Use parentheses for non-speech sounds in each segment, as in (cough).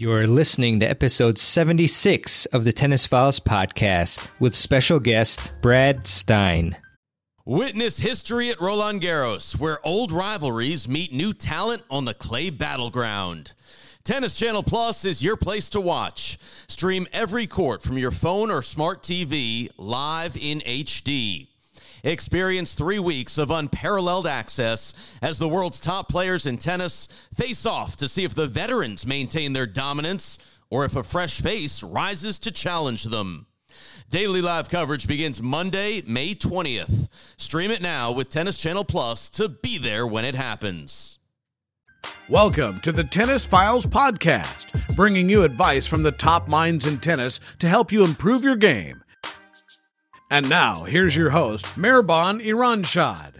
You're listening to episode 76 of the Tennis Files podcast with special guest Brad Stine. Witness history at Roland Garros, where old rivalries meet new talent on the clay battleground. Tennis Channel Plus is your place to watch. Stream every court from your phone or smart TV live in HD. Experience three weeks of unparalleled access as the world's top players in tennis face off to see if the veterans maintain their dominance or if a fresh face rises to challenge them. Daily live coverage begins Monday, May 20th. Stream it now with Tennis Channel Plus to be there when it happens. Welcome to the Tennis Files Podcast, bringing you advice from the top minds in tennis to help you improve your game and now, here's your host, Mirban Iranshad.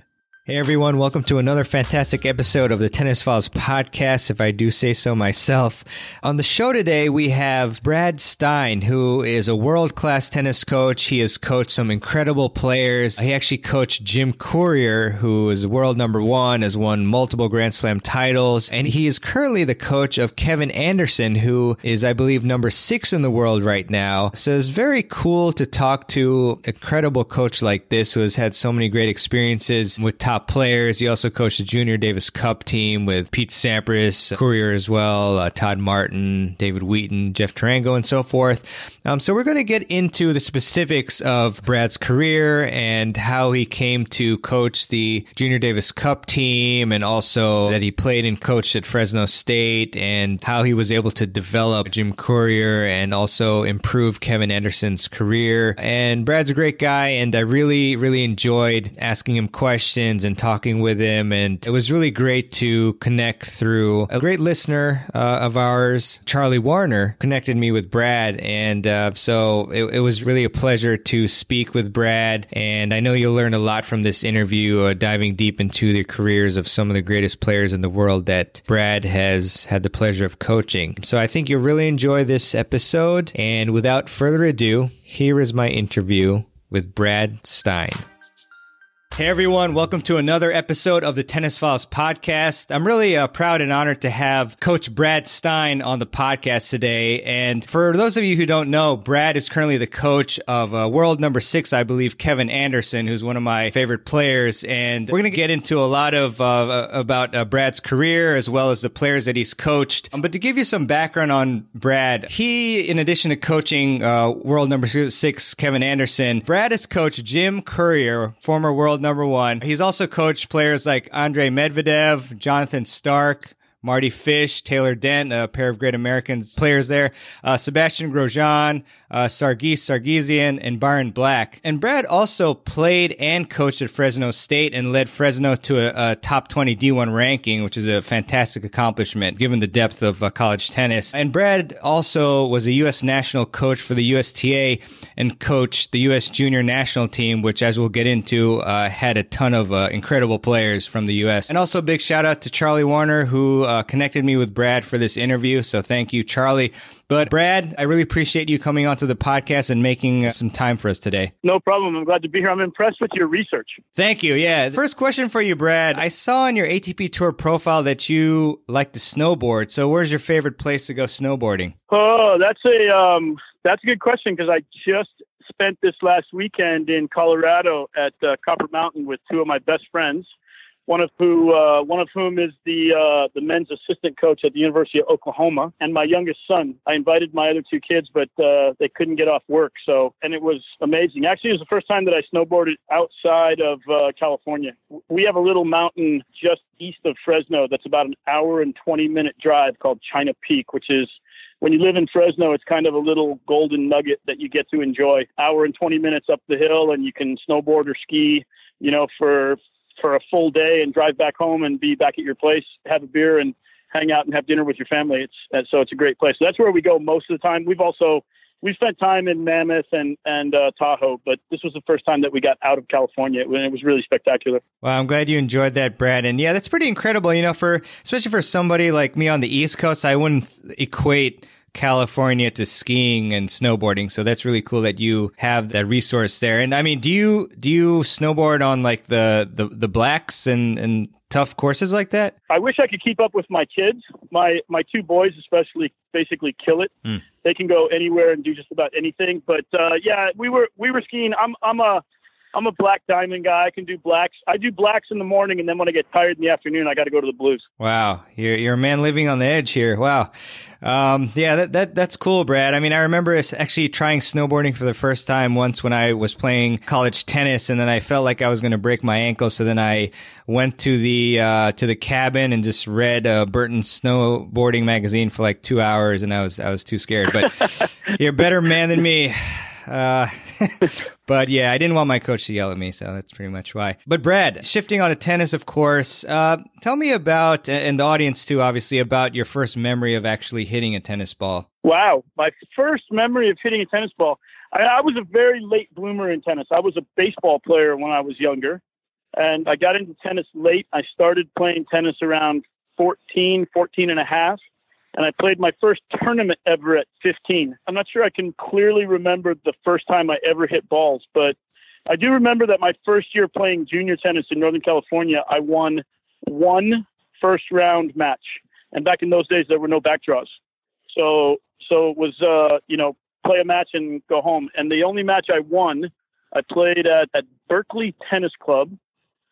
Hey everyone, welcome to another fantastic episode of the Tennis Files podcast, if I do say so myself. On the show today, we have Brad Stine, who is a world class tennis coach. He has coached some incredible players. He actually coached Jim Courier, who is world number one, has won multiple Grand Slam titles, and he is currently the coach of Kevin Anderson, who is, I believe, number six in the world right now. So it's very cool to talk to a credible coach like this who has had so many great experiences with top top players. He also coached the Junior Davis Cup team with Pete Sampras, Courier as well, uh, Todd Martin, David Wheaton, Jeff Tarango, and so forth. Um, so we're going to get into the specifics of Brad's career and how he came to coach the Junior Davis Cup team, and also that he played and coached at Fresno State, and how he was able to develop Jim Courier and also improve Kevin Anderson's career. And Brad's a great guy, and I really, really enjoyed asking him questions and talking with him. And it was really great to connect through a great listener uh, of ours, Charlie Warner, connected me with Brad. And uh, so it, it, was really a pleasure to speak with Brad. And I know you'll learn a lot from this interview, uh, diving deep into the careers of some of the greatest players in the world that Brad has had the pleasure of coaching. So I think you'll really enjoy this episode. And without further ado, here is my interview with Brad Stine. Hey everyone, welcome to another episode of the Tennis Files podcast. I'm really uh, proud and honored to have Coach Brad Stine on the podcast today. And for those of you who don't know, Brad is currently the coach of uh, world number six, I believe, Kevin Anderson, who's one of my favorite players. And we're going to get into a lot of uh, about uh, Brad's career as well as the players that he's coached. Um, but to give you some background on Brad, he, in addition to coaching uh, world number six, Kevin Anderson, Brad has coached Jim Courier, former world one. He's also coached players like Andre Medvedev, Jonathan Stark, Mardy Fish, Taylor Dent, a pair of great American players there, uh, Sebastian Grosjean, uh, Sargis Sargsian, and Byron Black. And Brad also played and coached at Fresno State and led Fresno to a, a top 20 D1 ranking, which is a fantastic accomplishment given the depth of uh, college tennis. And Brad also was a U.S. national coach for the USTA and coached the U.S. junior national team, which, as we'll get into, uh, had a ton of uh, incredible players from the U.S. And also big shout out to Charlie Warner, who uh, connected me with Brad for this interview. So thank you, Charlie. But Brad, I really appreciate you coming onto the podcast and making uh, some time for us today. No problem. I'm glad to be here. I'm impressed with your research. Thank you. Yeah. First question for you, Brad. I saw on your ATP Tour profile that you like to snowboard. So where's your favorite place to go snowboarding? Oh, that's a um, that's a good question because I just spent this last weekend in Colorado at uh, Copper Mountain with two of my best friends one of who uh, one of whom is the uh, the men's assistant coach at the University of Oklahoma, and my youngest son. I invited my other two kids, but uh, they couldn't get off work, so and it was amazing. Actually, it was the first time that I snowboarded outside of uh, California. We have a little mountain just east of Fresno that's about an hour and 20 minute drive called China Peak, which is when you live in Fresno, it's kind of a little golden nugget that you get to enjoy. Hour and 20 minutes up the hill, and you can snowboard or ski, you know, for for a full day and drive back home and be back at your place, have a beer and hang out and have dinner with your family. It's and so it's a great place. So that's where we go most of the time. We've also we spent time in Mammoth and and uh, Tahoe, but this was the first time that we got out of California, and it was really spectacular. Well, I'm glad you enjoyed that, Brad. And yeah, that's pretty incredible. You know, for especially for somebody like me on the East Coast, I wouldn't equate California to skiing and snowboarding. So that's really cool that you have that resource there. And I mean, do you do you snowboard on like the the, the blacks and and tough courses like that? I wish I could keep up with my kids. My my two boys, especially, basically kill it. Mm. They can go anywhere and do just about anything. But uh, yeah, we were we were skiing. I'm I'm a I'm a black diamond guy. I can do blacks. I do blacks in the morning, and then when I get tired in the afternoon, I got to go to the blues. Wow, you're you're a man living on the edge here. Wow, um, yeah, that, that that's cool, Brad. I mean, I remember actually trying snowboarding for the first time once when I was playing college tennis, and then I felt like I was going to break my ankle. So then I went to the uh, to the cabin and just read a Burton snowboarding magazine for like two hours, and I was I was too scared. But (laughs) you're a better man than me. Uh, (laughs) but yeah, I didn't want my coach to yell at me, so that's pretty much why. But Brad, shifting on to tennis, of course, uh, tell me about, and the audience too, obviously, about your first memory of actually hitting a tennis ball. Wow, my first memory of hitting a tennis ball. I, I was a very late bloomer in tennis. I was a baseball player when I was younger, and I got into tennis late. I started playing tennis around 14, 14 and a half and I played my first tournament ever at 15. I'm not sure I can clearly remember the first time I ever hit balls, but I do remember that my first year playing junior tennis in Northern California, I won one first round match. And back in those days, there were no back draws. So, so it was, uh, you know, play a match and go home. And the only match I won, I played at, at Berkeley Tennis Club,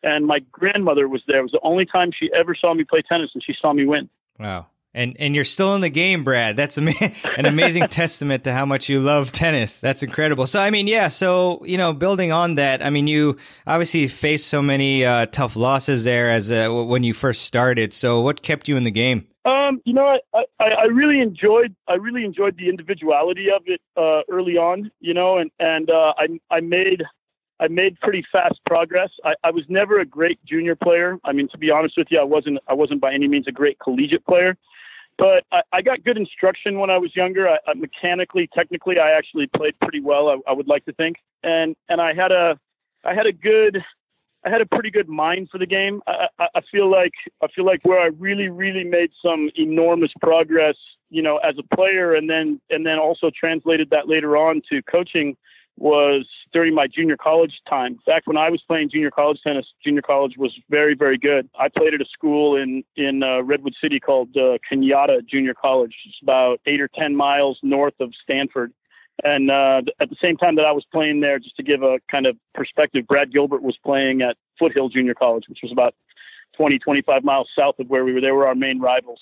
and my grandmother was there. It was the only time she ever saw me play tennis, and she saw me win. Wow. And and you're still in the game, Brad. That's ama- (laughs) an amazing (laughs) testament to how much you love tennis. That's incredible. So I mean, yeah. So you know, building on that, I mean, you obviously faced so many uh, tough losses there as uh, when you first started. So what kept you in the game? Um, you know, I, I, I really enjoyed I really enjoyed the individuality of it uh, early on. You know, and and uh, I I made I made pretty fast progress. I, I was never a great junior player. I mean, to be honest with you, I wasn't I wasn't by any means a great collegiate player. But I, I got good instruction when I was younger. I, I, mechanically, technically, I actually played pretty well. I, I would like to think, and and I had a, I had a good, I had a pretty good mind for the game. I, I, I feel like I feel like where I really, really made some enormous progress, you know, as a player, and then and then also translated that later on to coaching was during my junior college time. Back when I was playing junior college tennis, junior college was very, very good. I played at a school in in uh, Redwood City called uh, Cañada Junior College. It's about eight or ten miles north of Stanford. And uh, at the same time that I was playing there, just to give a kind of perspective, Brad Gilbert was playing at Foothill Junior College, which was about 20, 25 miles south of where we were. They were our main rivals.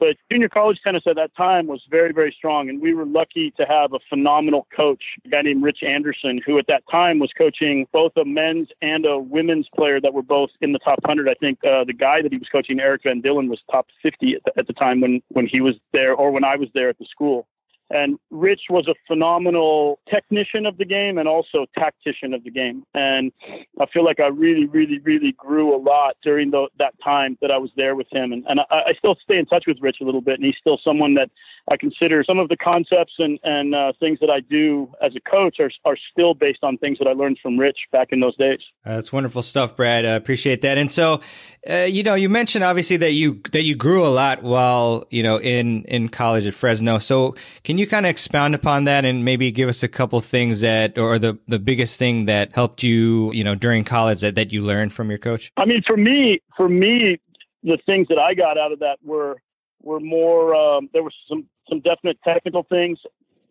But junior college tennis at that time was very, very strong. And we were lucky to have a phenomenal coach, a guy named Rich Anderson, who at that time was coaching both a men's and a women's player that were both in the top 100. I think uh, the guy that he was coaching, Erik Van Dillen, was top 50 at the, at the time when, when he was there or when I was there at the school. And Rich was a phenomenal technician of the game and also tactician of the game. And I feel like I really, really, really grew a lot during the, that time that I was there with him. And, and I, I, still stay in touch with Rich a little bit. And he's still someone that I consider some of the concepts and, and uh, things that I do as a coach are, are still based on things that I learned from Rich back in those days. Uh, that's wonderful stuff, Brad. I appreciate that. And so, uh, you know, you mentioned obviously that you that you grew a lot while you know in in college at Fresno. So, can you kind of expound upon that and maybe give us a couple things that, or the the biggest thing that helped you, you know, during college that that you learned from your coach? I mean, for me, for me, the things that I got out of that were were more. Um, there were some some definite technical things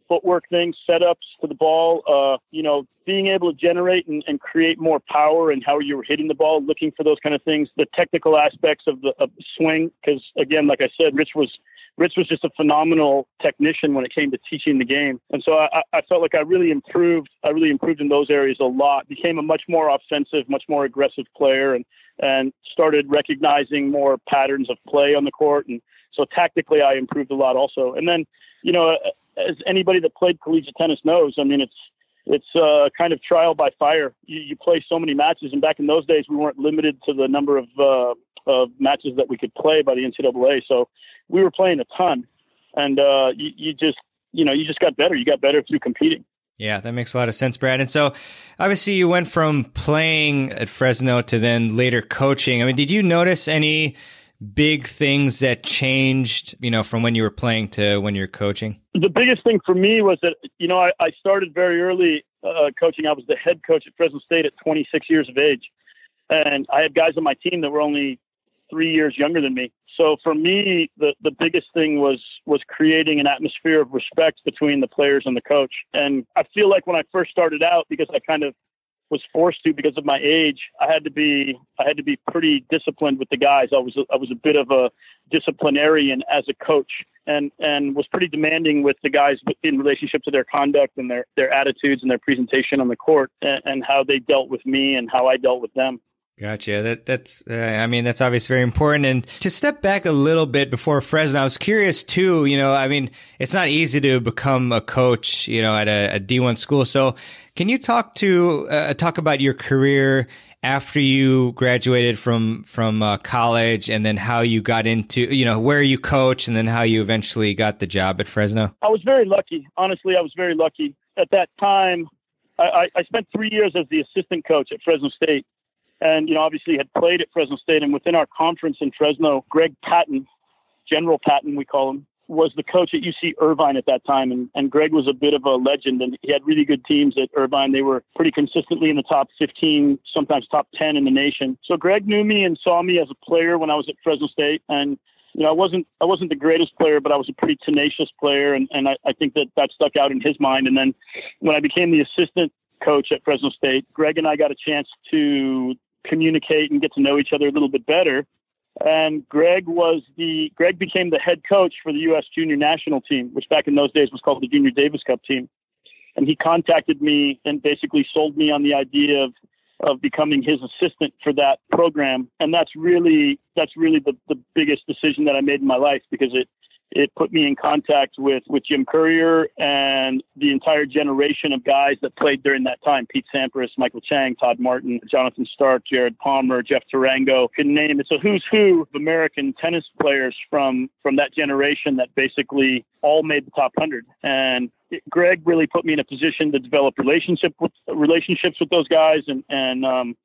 footwork things, setups to the ball, uh, you know, being able to generate and, and, create more power and how you were hitting the ball, looking for those kind of things, the technical aspects of the, of swing. Because again, like I said, Rich was Rich was just a phenomenal technician when it came to teaching the game, and so I, I felt like I really improved. I really improved in those areas a lot. Became a much more offensive, much more aggressive player, and and started recognizing more patterns of play on the court. And so tactically, I improved a lot also. And then, you know, as anybody that played collegiate tennis knows, I mean, it's it's uh, kind of trial by fire. You, you, play so many matches, and back in those days, we weren't limited to the number of uh, of matches that we could play by the NCAA. So we were playing a ton, and uh, you, you just you know you just got better. You got better through competing. Yeah, that makes a lot of sense, Brad. And so, obviously, you went from playing at Fresno to then later coaching. I mean, did you notice any big things that changed, you know, from when you were playing to when you're coaching? The biggest thing for me was that, you know, I, I started very early uh, coaching. I was the head coach at Fresno State at 26 years of age. And I had guys on my team that were only three years younger than me. So for me, the, the biggest thing was was creating an atmosphere of respect between the players and the coach. And I feel like when I first started out, because I kind of was forced to because of my age, I had to be I had to be pretty disciplined with the guys. I was I was a bit of a disciplinarian as a coach, and and was pretty demanding with the guys in relationship to their conduct and their their attitudes and their presentation on the court, and, and how they dealt with me and how I dealt with them. Gotcha. That that's. Uh, I mean, that's obviously very important. And to step back a little bit before Fresno, I was curious too. You know, I mean, it's not easy to become a coach. You know, at a a D one school. So, can you talk to uh, talk about your career after you graduated from from uh, college, and then how you got into you know where you coach, and then how you eventually got the job at Fresno? I was very lucky. Honestly, I was very lucky at that time. I, I spent three years as the assistant coach at Fresno State and you know obviously had played at Fresno State and within our conference in Fresno, Greg Patton, General Patton we call him, was the coach at UC Irvine at that time and, and Greg was a bit of a legend and he had really good teams at Irvine. They were pretty consistently in the top 15, sometimes top 10 in the nation. So Greg knew me and saw me as a player when I was at Fresno State and you know, I wasn't I wasn't the greatest player, but I was a pretty tenacious player, and, and I, I think that that stuck out in his mind. And then when I became the assistant coach at Fresno State, Greg and I got a chance to communicate and get to know each other a little bit better. And Greg was the Greg became the head coach for the U.S. Junior National Team, which back in those days was called the Junior Davis Cup team. And he contacted me and basically sold me on the idea of of becoming his assistant for that program. And that's really that's really the, the biggest decision that I made in my life because it it put me in contact with, with Jim Courier and the entire generation of guys that played during that time. Pete Sampras, Michael Chang, Todd Martin, Jonathan Stark, Jared Palmer, Jeff Tarango, can name it's a who's who of American tennis players from, from that generation that basically all made the top 100. And it, Greg really put me in a position to develop relationship with, relationships with those guys and, and, um,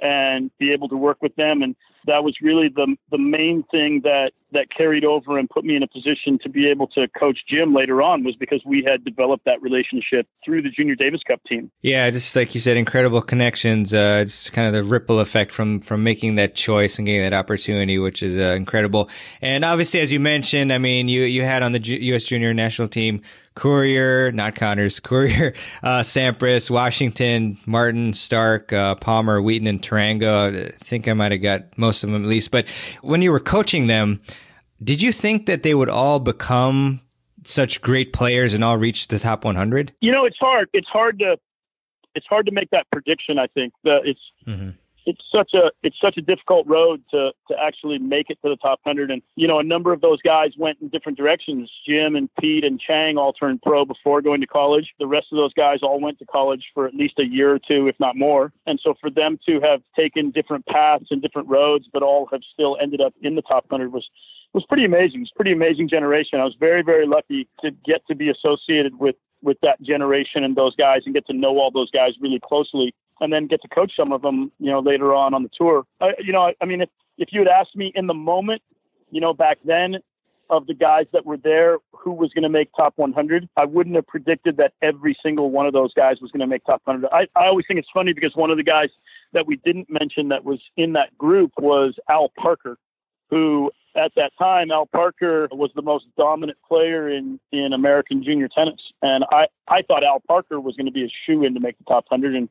and be able to work with them. And that was really the the main thing that that carried over and put me in a position to be able to coach Jim later on was because we had developed that relationship through the Junior Davis Cup team. Yeah, just like you said, incredible connections. Uh, it's kind of the ripple effect from from making that choice and getting that opportunity, which is uh, incredible. And obviously, as you mentioned, I mean, you you had on the U.S. Junior National Team Courier, not Connors, Courier, (laughs) uh, Sampras, Washington, Martin, Stark, uh, Palmer, Wheaton, and Tarango. I think I might have got most of them at least. But when you were coaching them, did you think that they would all become such great players and all reach the top 100? You know, it's hard. It's hard to it's hard to make that prediction. I think that it's mm-hmm it's such a it's such a difficult road to to actually make it to the top hundred. And you know, a number of those guys went in different directions. Jim and Pete and Chang all turned pro before going to college. The rest of those guys all went to college for at least a year or two, if not more. And so for them to have taken different paths and different roads, but all have still ended up in the top hundred was was pretty amazing. It's pretty amazing generation. I was very very lucky to get to be associated with with that generation and those guys and get to know all those guys really closely and then get to coach some of them, you know, later on on the tour. I, you know, I, I mean, if, if you had asked me in the moment, you know, back then of the guys that were there, who was going to make top 100, I wouldn't have predicted that every single one of those guys was going to make top 100. I, I always think it's funny because one of the guys that we didn't mention that was in that group was Al Parker, who at that time, Al Parker was the most dominant player in, in American junior tennis. And I, I thought Al Parker was going to be a shoe in to make the top 100. And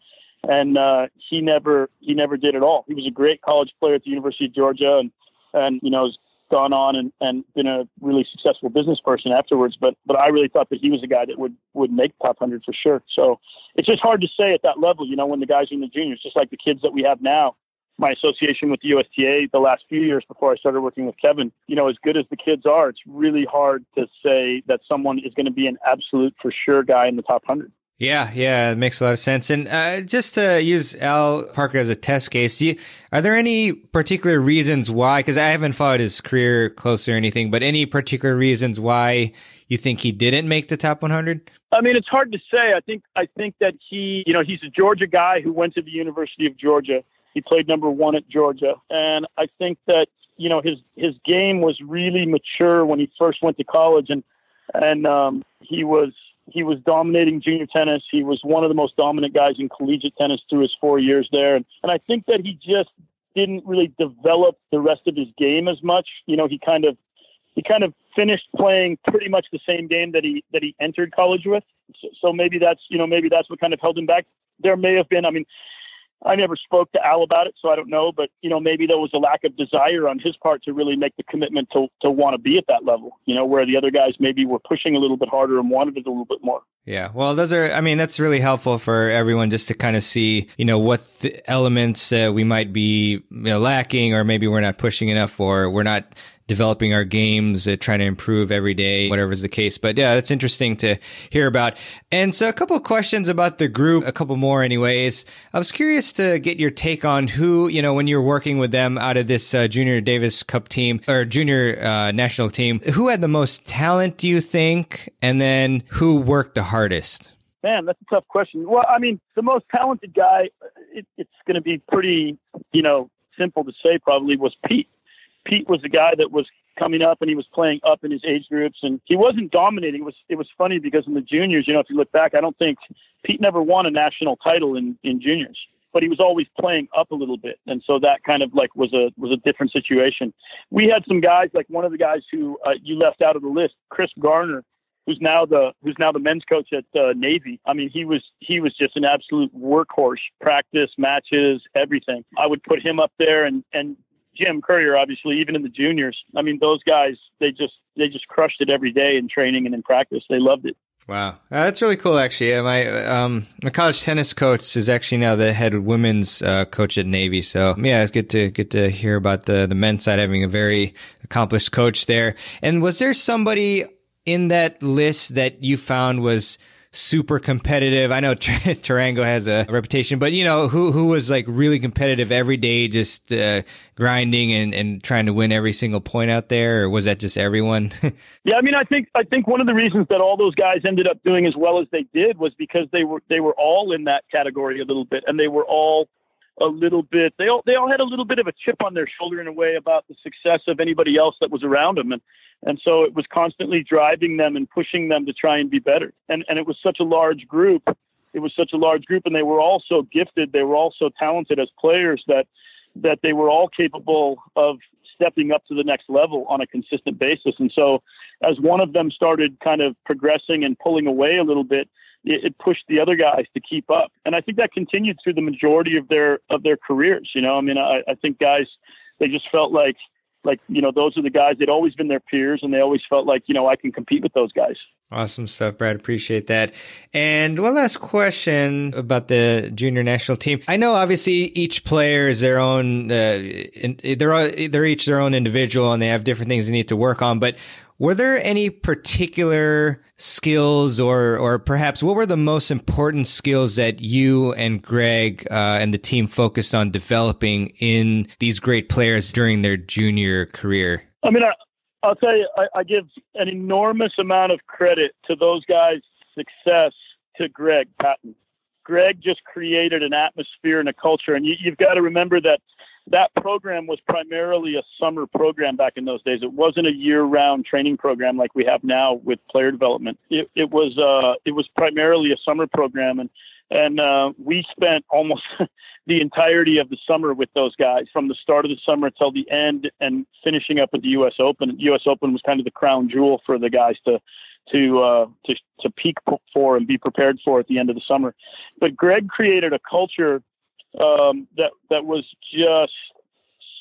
and uh, he never he never did at all. He was a great college player at the University of Georgia, and and you know has gone on and, and been a really successful business person afterwards. But but I really thought that he was a guy that would would make top hundred for sure. So it's just hard to say at that level. You know, when the guys are in the juniors, just like the kids that we have now. My association with the USTA the last few years before I started working with Kevin, you know, as good as the kids are, it's really hard to say that someone is going to be an absolute for sure guy in the top hundred. Yeah, yeah, it makes a lot of sense. And uh, just to use Al Parker as a test case, you, are there any particular reasons why? Because I haven't followed his career closely or anything, but any particular reasons why you think he didn't make the top 100? I mean, it's hard to say. I think I think that he, you know, he's a Georgia guy who went to the University of Georgia. He played number one at Georgia, and I think that you know his his game was really mature when he first went to college, and and um, he was he was dominating junior tennis. He was one of the most dominant guys in collegiate tennis through his four years there. And, and I think that he just didn't really develop the rest of his game as much. You know, he kind of he kind of finished playing pretty much the same game that he that he entered college with. So, so maybe that's you know maybe that's what kind of held him back. There may have been. I mean, I never spoke to Al about it, so I don't know. But you know, maybe there was a lack of desire on his part to really make the commitment to to want to be at that level. You know, where the other guys maybe were pushing a little bit harder and wanted it a little bit more. Yeah, well, those are. I mean, that's really helpful for everyone just to kind of see, you know, what elements uh, we might be you know, lacking, or maybe we're not pushing enough, or we're not developing our games, uh, trying to improve every day, whatever is the case. But yeah, that's interesting to hear about. And so a couple of questions about the group, a couple more anyways. I was curious to get your take on who, you know, when you're working with them out of this uh, Junior Davis Cup team or Junior uh, National team, who had the most talent, do you think? And then who worked the hardest? Man, that's a tough question. Well, I mean, the most talented guy, it, it's going to be pretty, you know, simple to say probably was Pete. Pete was the guy that was coming up and he was playing up in his age groups and he wasn't dominating. It was it was funny because in the juniors, you know, if you look back, I don't think Pete never won a national title in, in juniors. But he was always playing up a little bit. And so that kind of like was a was a different situation. We had some guys like one of the guys who uh, you left out of the list, Chris Garner, who's now the who's now the men's coach at uh, Navy. I mean, he was he was just an absolute workhorse. Practice, matches, everything. I would put him up there, and and Jim Courier, obviously, even in the juniors. I mean, those guys they just they just crushed it every day in training and in practice. They loved it. Wow, uh, that's really cool. Actually, my um, my college tennis coach is actually now the head women's uh, coach at Navy. So yeah, it's good to get to hear about the the men's side having a very accomplished coach there. And was there somebody in that list that you found was super competitive. I know (laughs) Tarango has a reputation, but you know who who was like really competitive every day, just uh, grinding and, and trying to win every single point out there, or was that just everyone? (laughs) yeah, I mean, I think I think one of the reasons that all those guys ended up doing as well as they did was because they were they were all in that category a little bit, and they were all a little bit they all they all had a little bit of a chip on their shoulder in a way about the success of anybody else that was around them and and so it was constantly driving them and pushing them to try and be better. And, and it was such a large group. It was such a large group and they were all so gifted. They were all so talented as players that, that they were all capable of stepping up to the next level on a consistent basis. And so as one of them started kind of progressing and pulling away a little bit, it, it pushed the other guys to keep up. And I think that continued through the majority of their, of their careers. You know, I mean, I, I think guys, they just felt like, like you know those are the guys they'd always been their peers and they always felt like you know i can compete with those guys awesome stuff brad appreciate that and one last question about the junior national team i know obviously each player is their own uh, they're they're each their own individual and they have different things they need to work on but were there any particular skills or or perhaps what were the most important skills that you and Greg uh, and the team focused on developing in these great players during their junior career? I mean, I, will tell you, I, I give an enormous amount of credit to those guys' success to Greg Patton. Greg just created an atmosphere and a culture, and you, you've got to remember that that program was primarily a summer program back in those days. It wasn't a year-round training program like we have now with player development. It, it was uh, it was primarily a summer program, and and uh, we spent almost (laughs) the entirety of the summer with those guys, from the start of the summer till the end, and finishing up at the U.S. Open. U.S. Open was kind of the crown jewel for the guys to to uh, to to peak for and be prepared for at the end of the summer. But Greg created a culture um, that that was just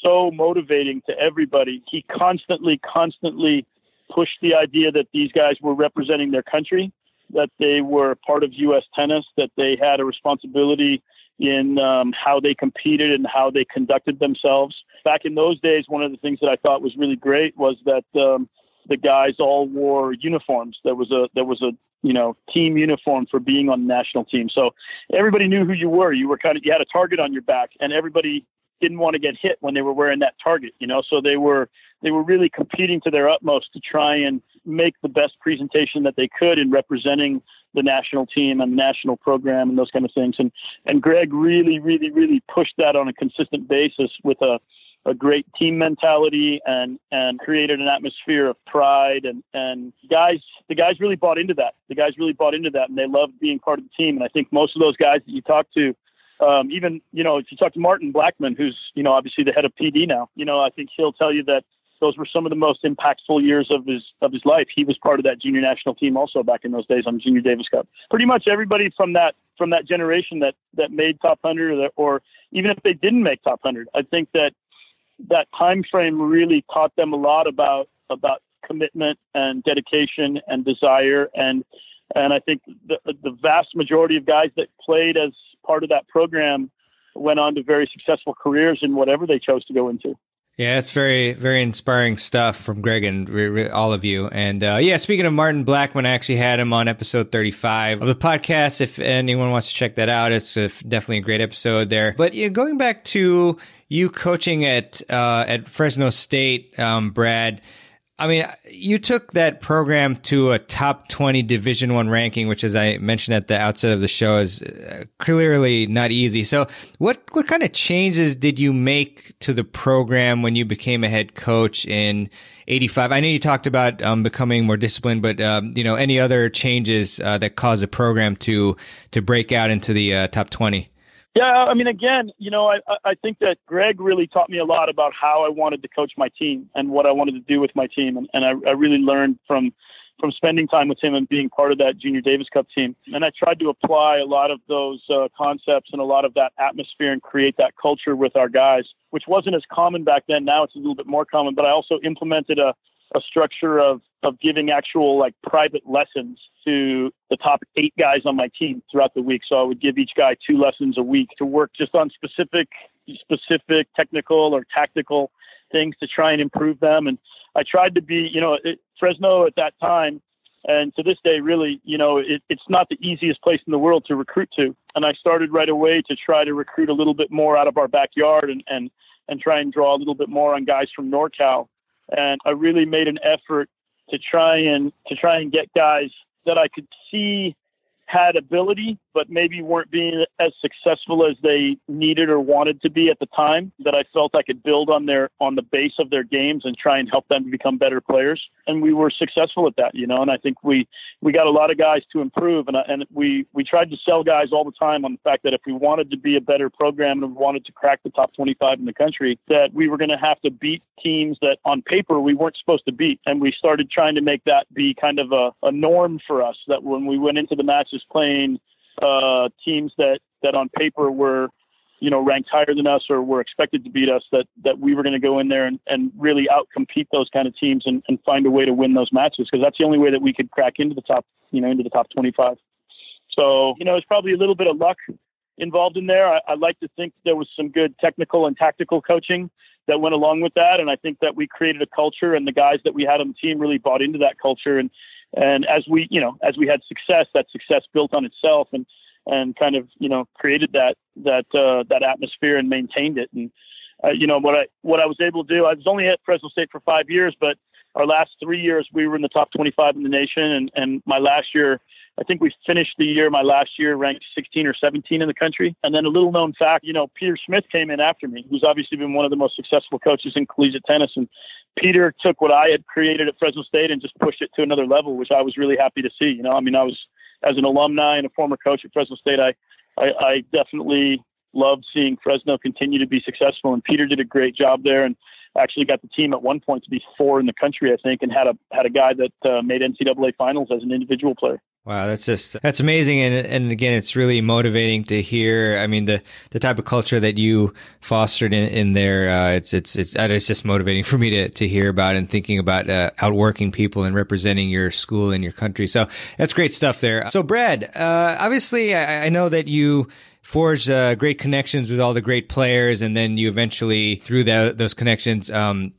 so motivating to everybody. He constantly, constantly pushed the idea that these guys were representing their country, that they were part of U.S. tennis, that they had a responsibility in um, how they competed and how they conducted themselves. Back in those days, one of the things that I thought was really great was that um, the guys all wore uniforms. There was a there was a you know team uniform for being on the national team. So everybody knew who you were. You were kind of you had a target on your back, and everybody didn't want to get hit when they were wearing that target. You know, so they were they were really competing to their utmost to try and make the best presentation that they could in representing the national team and the national program and those kind of things. And and Greg really, really, really pushed that on a consistent basis with a a great team mentality and and created an atmosphere of pride and and guys the guys really bought into that the guys really bought into that and they loved being part of the team and I think most of those guys that you talk to Um, even you know, if you talk to Martin Blackman, who's you know obviously the head of PD now, you know, I think he'll tell you that those were some of the most impactful years of his of his life. He was part of that junior national team also back in those days on Junior Davis Cup. Pretty much everybody from that from that generation that that made top hundred or, or even if they didn't make top hundred, I think that that time frame really taught them a lot about about commitment and dedication and desire and and I think the the vast majority of guys that played as part of that program went on to very successful careers in whatever they chose to go into. Yeah, it's very, very inspiring stuff from Greg and re- re- all of you. And uh, yeah, speaking of Martin Blackman, I actually had him on episode 35 of the podcast. If anyone wants to check that out, it's a, definitely a great episode there. But you know, going back to you coaching at uh, at Fresno State, um, Brad. I mean, you took that program to a top 20 Division 1 ranking, which as I mentioned at the outset of the show is uh, clearly not easy. So, what what kind of changes did you make to the program when you became a head coach in 85? I know you talked about um, becoming more disciplined, but um, you know, any other changes uh, that caused the program to to break out into the uh, top 20? Yeah, I mean, again, you know, I, I think that Greg really taught me a lot about how I wanted to coach my team and what I wanted to do with my team, and, and I, I really learned from from spending time with him and being part of that Junior Davis Cup team. And I tried to apply a lot of those uh, concepts and a lot of that atmosphere and create that culture with our guys, which wasn't as common back then. Now it's a little bit more common. But I also implemented a a structure of of giving actual like private lessons to the top eight guys on my team throughout the week. So I would give each guy two lessons a week to work just on specific specific technical or tactical things to try and improve them. And I tried to be, you know, it, Fresno at that time and to this day, really, you know, it, it's not the easiest place in the world to recruit to. And I started right away to try to recruit a little bit more out of our backyard and and and try and draw a little bit more on guys from NorCal and I really made an effort to try and to try and get guys that I could see had ability, but maybe weren't being as successful as they needed or wanted to be at the time. That I felt I could build on their on the base of their games and try and help them become better players. And we were successful at that, you know. And I think we we got a lot of guys to improve. And and we we tried to sell guys all the time on the fact that if we wanted to be a better program and wanted to crack the top 25 in the country, that we were going to have to beat teams that on paper we weren't supposed to beat. And we started trying to make that be kind of a, a norm for us. That when we went into the matches playing uh, teams that that on paper were you know ranked higher than us or were expected to beat us that that we were going to go in there and, and really outcompete those kind of teams and, and find a way to win those matches because that's the only way that we could crack into the top you know into the top 25 so you know it's probably a little bit of luck involved in there. I, I like to think there was some good technical and tactical coaching that went along with that and i think that we created a culture and the guys that we had on the team really bought into that culture and and as we, you know, as we had success, that success built on itself and and kind of, you know, created that that uh, that atmosphere and maintained it. And uh, you know what I what I was able to do. I was only at Fresno State for five years, but our last three years we were in the top 25 in the nation, and and my last year I think we finished the year, my last year, ranked 16 or 17 in the country. And then a little known fact, you know, Peter Smith came in after me, who's obviously been one of the most successful coaches in collegiate tennis. And Peter took what I had created at Fresno State and just pushed it to another level, which I was really happy to see. You know, I mean, I was, as an alumni and a former coach at Fresno State, I, I, I definitely loved seeing Fresno continue to be successful. And Peter did a great job there. And, actually got the team at one point to be four in the country, I think, and had a had a guy that uh, made NCAA finals as an individual player. Wow, that's just that's amazing, and and again, it's really motivating to hear. I mean, the the type of culture that you fostered in, in there, uh, it's it's it's it's just motivating (laughs) for me to to hear about and thinking about uh, outworking people and representing your school and your country. So that's great stuff there. So, Brad, uh, obviously, I, I know that you forged uh, great connections with all the great players, and then you eventually, through that, those connections, um,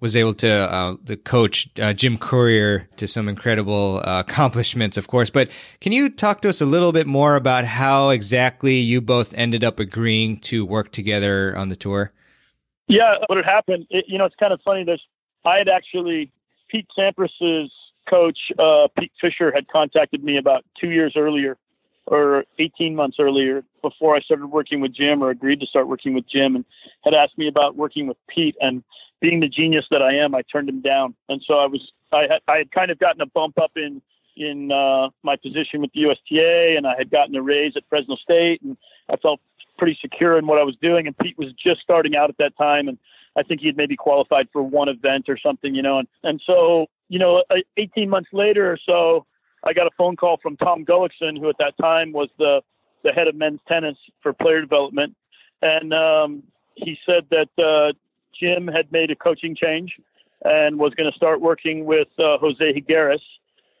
was able to uh, the coach uh, Jim Courier to some incredible uh, accomplishments, of course. But can you talk to us a little bit more about how exactly you both ended up agreeing to work together on the tour? Yeah, what had happened, it, you know, it's kind of funny. There's, I had actually Pete Sampras's coach, uh, Pete Fisher, had contacted me about two years earlier or 18 months earlier before I started working with Jim or agreed to start working with Jim and had asked me about working with Pete. And being the genius that I am, I turned him down. And so I was, I had, I had kind of gotten a bump up in, in uh, my position with the USTA and I had gotten a raise at Fresno State and I felt pretty secure in what I was doing, and Pete was just starting out at that time, and I think he had maybe qualified for one event or something, you know, and and so you know, 18 months later or so, I got a phone call from Tom Gullikson, who at that time was the the head of men's tennis for player development, and um, he said that uh, Jim had made a coaching change and was going to start working with uh, Jose Higueras,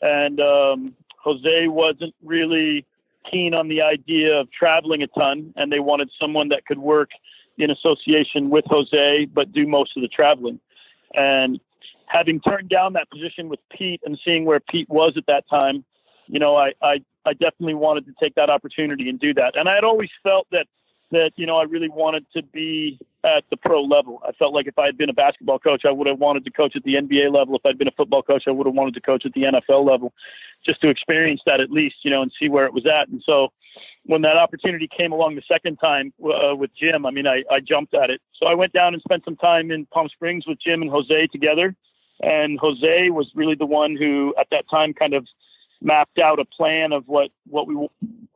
and um, Jose wasn't really keen on the idea of traveling a ton, and they wanted someone that could work in association with Jose, but do most of the traveling. And having turned down that position with Pete and seeing where Pete was at that time, you know, I, I, I definitely wanted to take that opportunity and do that. And I had always felt that that you know I really wanted to be at the pro level. I felt like if I had been a basketball coach, I would have wanted to coach at the NBA level. If I'd been a football coach, I would have wanted to coach at the NFL level, just to experience that at least, you know, and see where it was at. And so, when that opportunity came along the second time uh, with Jim, I mean, I, I jumped at it. So I went down and spent some time in Palm Springs with Jim and Jose together. And Jose was really the one who, at that time, kind of mapped out a plan of what what we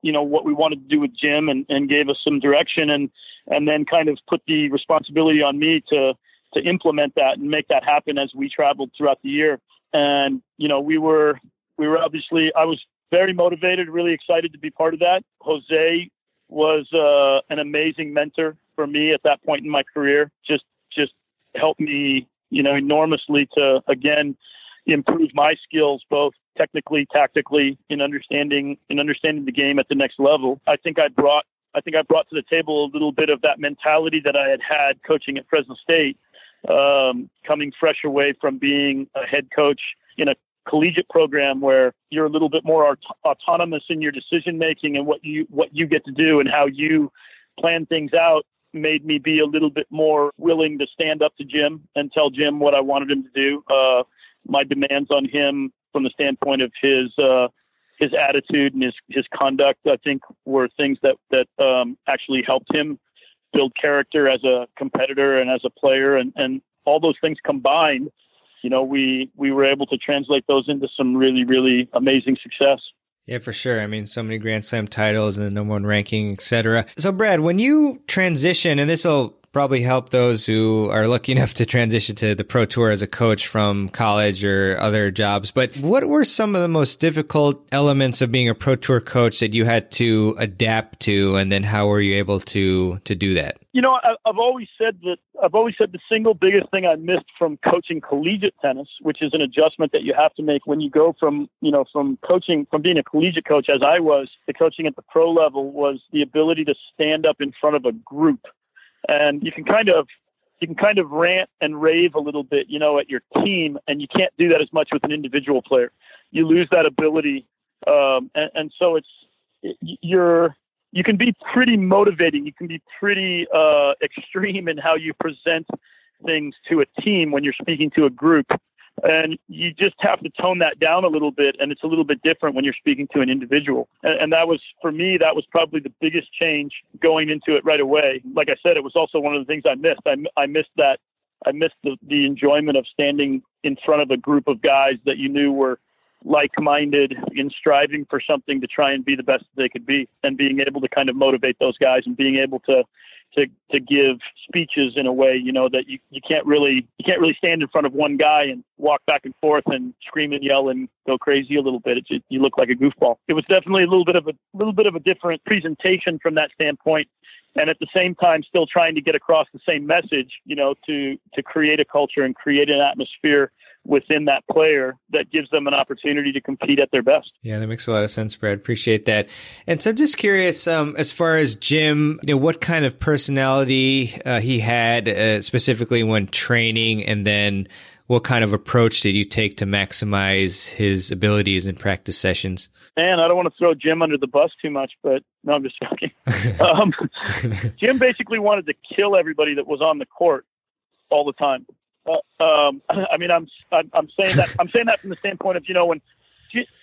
you know what we wanted to do with Jim and, and gave us some direction and and then kind of put the responsibility on me to to implement that and make that happen as we traveled throughout the year. And you know we were we were obviously I was very motivated really excited to be part of that. Jose was uh, an amazing mentor for me at that point in my career just just helped me you know enormously to again improve my skills both technically, tactically, in understanding in understanding the game at the next level. I think I brought I think I brought to the table a little bit of that mentality that I had had coaching at Fresno State, um, coming fresh away from being a head coach in a collegiate program where you're a little bit more aut- autonomous in your decision making and what you what you get to do and how you plan things out made me be a little bit more willing to stand up to Jim and tell Jim what I wanted him to do. Uh, my demands on him from the standpoint of his uh, his attitude and his his conduct, I think were things that that um, actually helped him build character as a competitor and as a player, and and all those things combined, you know, we we were able to translate those into some really really amazing success. Yeah, for sure. I mean, so many Grand Slam titles and the number one ranking, etc. So, Brad, when you transition, and this will probably help those who are lucky (laughs) enough to transition to the pro tour as a coach from college or other jobs. But what were some of the most difficult elements of being a pro tour coach that you had to adapt to, and then how were you able to to do that? You know, I've always said that I've always said the single biggest thing I missed from coaching collegiate tennis, which is an adjustment that you have to make when you go from you know from coaching from being a collegiate coach as I was to coaching at the pro level, was the ability to stand up in front of a group and you can kind of you can kind of rant and rave a little bit, you know, at your team, and you can't do that as much with an individual player. You lose that ability, um, and, and, so it's you're you can be pretty motivating. You can be pretty uh, extreme in how you present things to a team when you're speaking to a group and you just have to tone that down a little bit and it's a little bit different when you're speaking to an individual. And, and, that was for me that was probably the biggest change going into it right away. Like i said it was also one of the things i missed. I, I missed that i missed the, the enjoyment of standing in front of a group of guys that you knew were like-minded in striving for something to try and be the best they could be and being able to kind of motivate those guys and being able to to to give speeches in a way you know that you, you can't really you can't really stand in front of one guy and walk back and forth and scream and yell and go crazy a little bit. It's, it, you look like a goofball. It was definitely a little bit of a little bit of a different presentation from that standpoint and at the same time still trying to get across the same message you know to to create a culture and create an atmosphere within that player that gives them an opportunity to compete at their best. Yeah, that makes a lot of sense, Brad. Appreciate that. And so I'm just curious, um, as far as Jim, you know, what kind of personality uh, he had uh, specifically when training, and then what kind of approach did you take to maximize his abilities in practice sessions? Man, I don't want to throw Jim under the bus too much, but no, I'm just joking. (laughs) um, Jim basically wanted to kill everybody that was on the court all the time. Uh, um, I mean, I'm, I'm, I'm saying that I'm saying that from the standpoint of you know when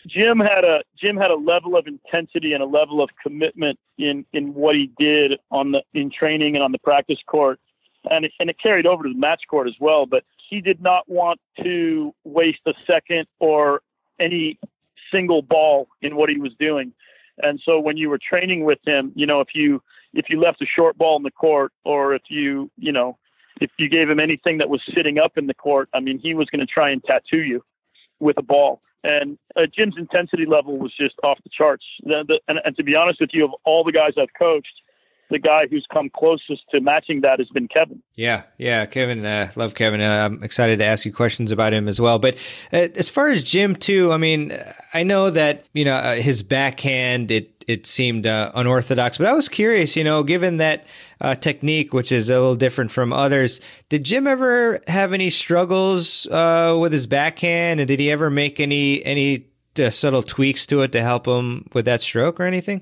Jim had a Jim had a level of intensity and a level of commitment in in what he did on the in training and on the practice court, and it, and it carried over to the match court as well. But he did not want to waste a second or any single ball in what he was doing. And so when you were training with him, you know, if you if you left a short ball in the court or if you, you know, if you gave him anything that was sitting up in the court, I mean, he was going to try and tattoo you with a ball. And uh, Jim's intensity level was just off the charts. The, the, and, and to be honest with you, of all the guys I've coached, the guy who's come closest to matching that has been Kevin. Yeah, yeah, Kevin. Uh, love Kevin. Uh, I'm excited to ask you questions about him as well. But uh, as far as Jim too, I mean, I know that you know uh, his backhand it it seemed uh, unorthodox, but I was curious, you know, given that uh, technique, which is a little different from others, did Jim ever have any struggles with his backhand, and did he ever make any any subtle tweaks to it to help him with that stroke or anything?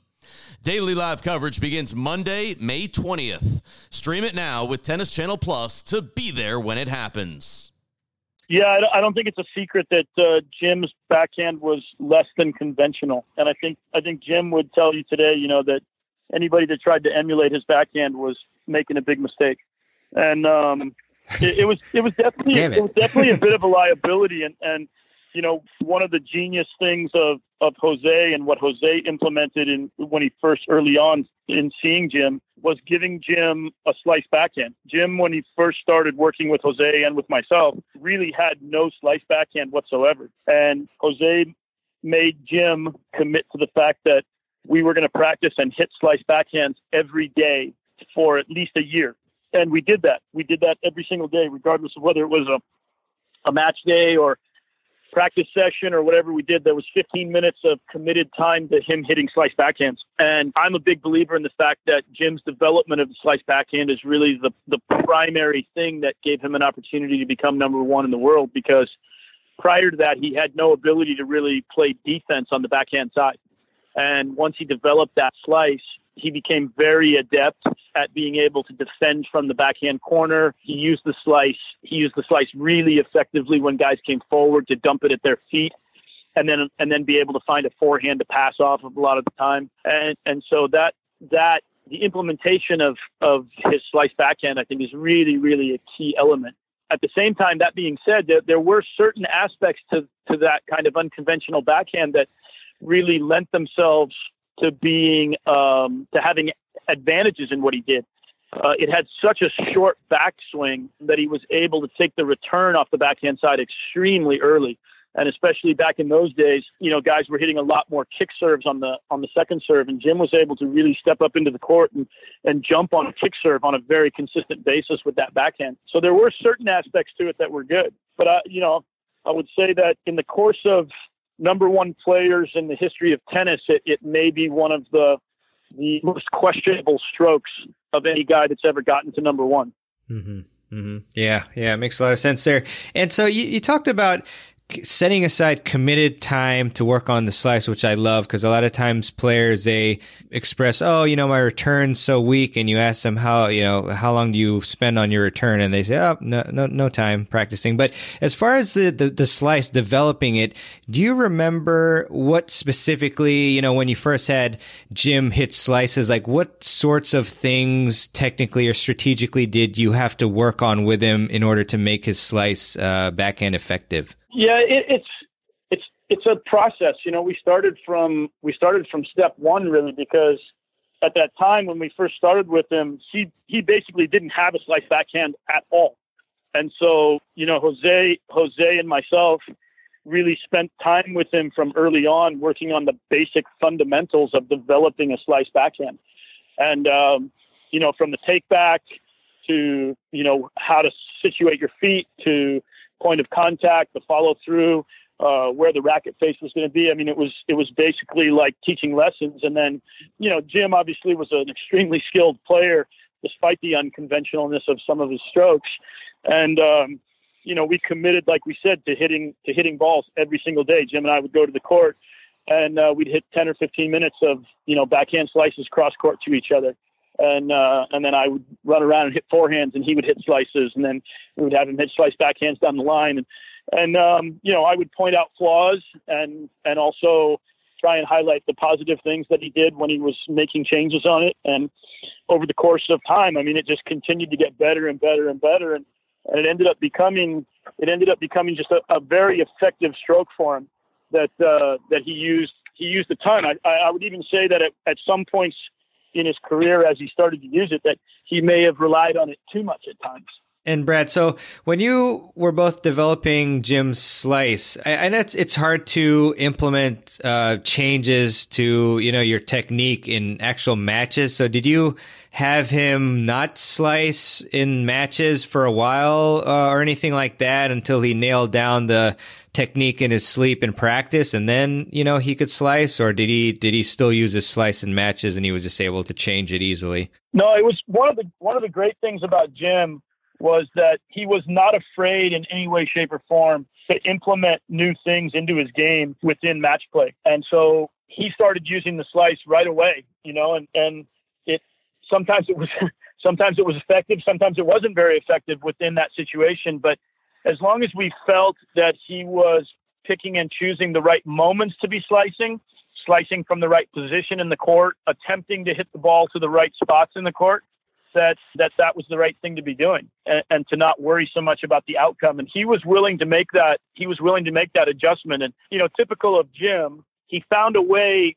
Daily live coverage begins Monday, May 20th. Stream it now with Tennis Channel Plus to be there when it happens. Yeah, I don't think it's a secret that uh, Jim's backhand was less than conventional, and I think I think Jim would tell you today, you know, that anybody that tried to emulate his backhand was making a big mistake, and um, it, it was it was definitely it. it was definitely a bit of a liability, and and you know, one of the genius things of, of Jose and what Jose implemented in when he first early on in seeing Jim was giving Jim a slice backhand. Jim, when he first started working with Jose and with myself, really had no slice backhand whatsoever. And Jose made Jim commit to the fact that we were going to practice and hit slice backhands every day for at least a year. And we did that. We did that every single day, regardless of whether it was a, a match day or practice session or whatever we did, there was 15 minutes of committed time to him hitting slice backhands. And I'm a big believer in the fact that Jim's development of the slice backhand is really the, the primary thing that gave him an opportunity to become number one in the world because prior to that, he had no ability to really play defense on the backhand side. And once he developed that slice, he became very adept at being able to defend from the backhand corner. He used the slice. He used the slice really effectively when guys came forward to dump it at their feet, and then and then be able to find a forehand to pass off of a lot of the time. And and so that that the implementation of of his slice backhand, I think, is really really a key element. At the same time, that being said, there, there were certain aspects to to that kind of unconventional backhand that really lent themselves to being um, to having advantages in what he did. Uh, it had such a short backswing that he was able to take the return off the backhand side extremely early. And especially back in those days, you know, guys were hitting a lot more kick serves on the on the second serve, and Jim was able to really step up into the court and and jump on a kick serve on a very consistent basis with that backhand. So there were certain aspects to it that were good, but uh, you know, I would say that in the course of number one players in the history of tennis, it, it may be one of the the most questionable strokes of any guy that's ever gotten to number one. Mm-hmm. Mm-hmm. Yeah, yeah, it makes a lot of sense there. And so you, you talked about setting aside committed time to work on the slice, which I love because a lot of times players they express, "Oh, you know, my return's so weak," and you ask them how you know how long do you spend on your return, and they say, "Oh, no, no, no time practicing." But as far as the, the the slice developing it, do you remember what specifically you know when you first had Jim hit slices? Like what sorts of things technically or strategically did you have to work on with him in order to make his slice uh, backhand effective? Yeah, it, it's it's it's a process. You know, we started from we started from step one really because at that time when we first started with him, he he basically didn't have a slice backhand at all, and so you know Jose Jose and myself really spent time with him from early on working on the basic fundamentals of developing a slice backhand, and um, you know from the take back to you know how to situate your feet to point of contact, the follow through, uh, where the racket face was going to be. I mean, it was it was basically like teaching lessons. And then, you know, Jim obviously was an extremely skilled player, despite the unconventionalness of some of his strokes. And um, you know, we committed, like we said, to hitting to hitting balls every single day. Jim and I would go to the court, and uh, we'd hit ten or fifteen minutes of you know backhand slices cross court to each other. And uh, and then I would run around and hit forehands, and he would hit slices, and then we would have him hit slice backhands down the line, and and um, you know I would point out flaws and and also try and highlight the positive things that he did when he was making changes on it, and over the course of time, I mean, it just continued to get better and better and better, and and it ended up becoming it ended up becoming just a, a very effective stroke for him that uh, that he used he used a ton. I, I would even say that at, at some points in his career as he started to use it that he may have relied on it too much at times. And Brad, so when you were both developing Jim's slice, and it's it's hard to implement uh, changes to you know your technique in actual matches. So did you have him not slice in matches for a while uh, or anything like that until he nailed down the technique in his sleep and practice, and then you know he could slice, or did he did he still use his slice in matches and he was just able to change it easily? No, it was one of the one of the great things about Jim was that he was not afraid in any way, shape, or form to implement new things into his game within match play, and so he started using the slice right away. You know, and and it sometimes it was (laughs) sometimes it was effective, sometimes it wasn't very effective within that situation, but as long as we felt that he was picking and choosing the right moments to be slicing, slicing from the right position in the court, attempting to hit the ball to the right spots in the court, that that that was the right thing to be doing and, and, to not worry so much about the outcome. And he was willing to make that he was willing to make that adjustment. And you know typical of jim he found a way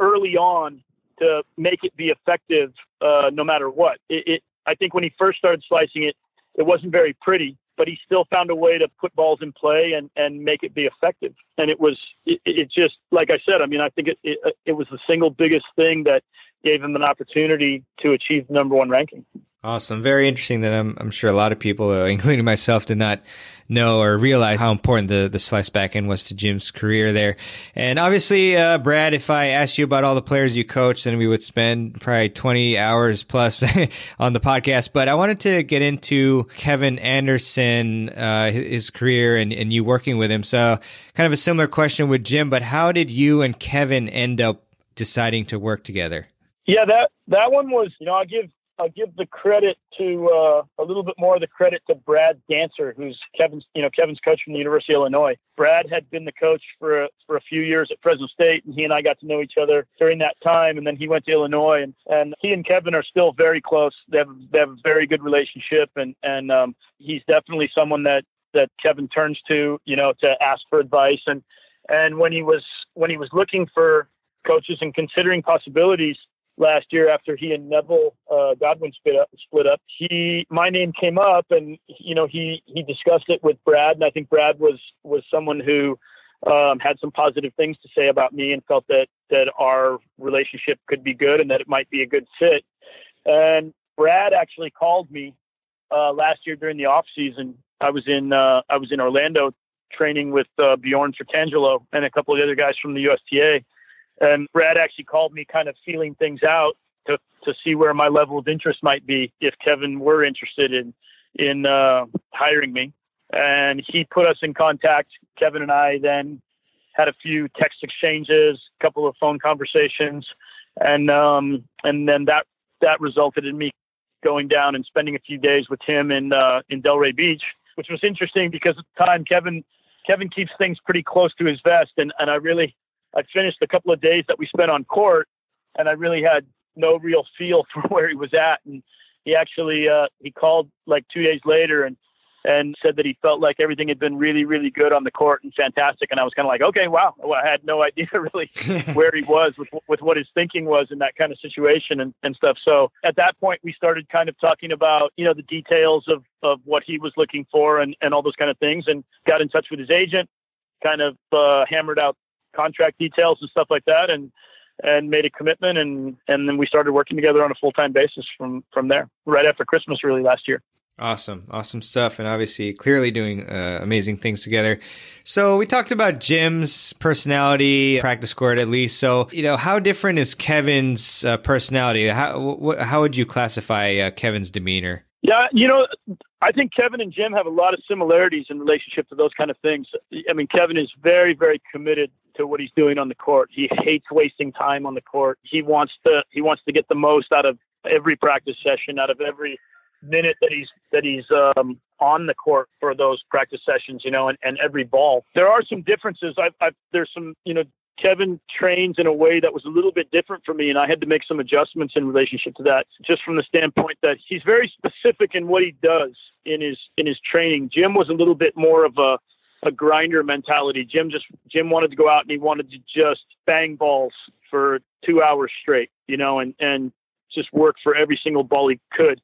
early on to make it be effective uh, no matter what. It, it i think when he first started slicing it it wasn't very pretty but he still found a way to put balls in play and, and make it be effective. And it was, it, it just, like I said, I mean, I think it, it, it was the single biggest thing that gave him an opportunity to achieve number one ranking. Awesome. Very interesting that I'm, I'm sure a lot of people, uh, (laughs) including myself, did not know or realize how important the, the slice backhand was to Jim's career there. And obviously, uh, Brad, if I asked you about all the players you coached, then we would spend probably 20 hours plus (laughs) on the podcast. But I wanted to get into Kevin Anderson, uh, his career and, and you working with him. So kind of a similar question with Jim, but how did you and Kevin end up deciding to work together? Yeah, that that one was, you know, I give I'll give the credit to uh, a little bit more of the credit to Brad Dancer, who's Kevin's, you know, Kevin's coach from the University of Illinois. Brad had been the coach for a, for a few years at Fresno State, and he and I got to know each other during that time. And then he went to Illinois, and, and he and Kevin are still very close. They have they have a very good relationship, and and um, he's definitely someone that that Kevin turns to, you know, to ask for advice. And and when he was when he was looking for coaches and considering possibilities last year after he and Neville uh, Godwin split up, split up. He, my name came up, and you know he he discussed it with Brad, and I think Brad was was someone who um, had some positive things to say about me and felt that that our relationship could be good and that it might be a good fit. And Brad actually called me uh, last year during the off season. I was in uh, I was in Orlando training with uh, Bjorn Fratangelo and a couple of the other guys from the USTA and Brad actually called me kind of feeling things out to, to see where my level of interest might be if Kevin were interested in, in uh, hiring me. And he put us in contact. Kevin and I then had a few text exchanges, a couple of phone conversations, and um, and then that that resulted in me going down and spending a few days with him in uh, in Delray Beach, which was interesting because at the time Kevin Kevin keeps things pretty close to his vest, and and I really I finished a couple of days that we spent on court, and I really had no real feel (laughs) for where he was at. And he actually uh, he called like two days later and and said that he felt like everything had been really really good on the court and fantastic. And I was kind of like, okay, wow. Well, I had no (laughs) idea really (laughs) where he was with with what his thinking was in that kind of situation and, and stuff. So at that point, we started kind of talking about you know the details of of what he was looking for and and all those kind of things, and got in touch with his agent kind of uh, hammered out contract details and stuff like that, and and made a commitment, and and then we started working together on a full time basis from from there, right after Christmas, really last year. Awesome, awesome stuff, and obviously clearly doing uh, amazing things together. So we talked about Jim's personality, practice court at least. So you know, how different is Kevin's uh, personality? How wh- how would you classify uh, Kevin's demeanor? Yeah, you know, I think Kevin and Jim have a lot of similarities in relationship to those kind of things. I mean, Kevin is very, very committed to what he's doing on the court. He hates wasting time on the court. He wants to he wants to get the most out of every practice session, out of every minute that he's that he's um, on the court for those practice sessions, you know, and, and every ball. There are some differences. I've, I've there's some, you know, Kevin trains in a way that was a little bit different for me, and I had to make some adjustments in relationship to that, just from the standpoint that he's very specific in what he does in his in his training. Jim was a little bit more of a a grinder mentality. Jim just Jim wanted to go out and he wanted to just bang balls for two hours straight, you know, and and just work for every single ball he could.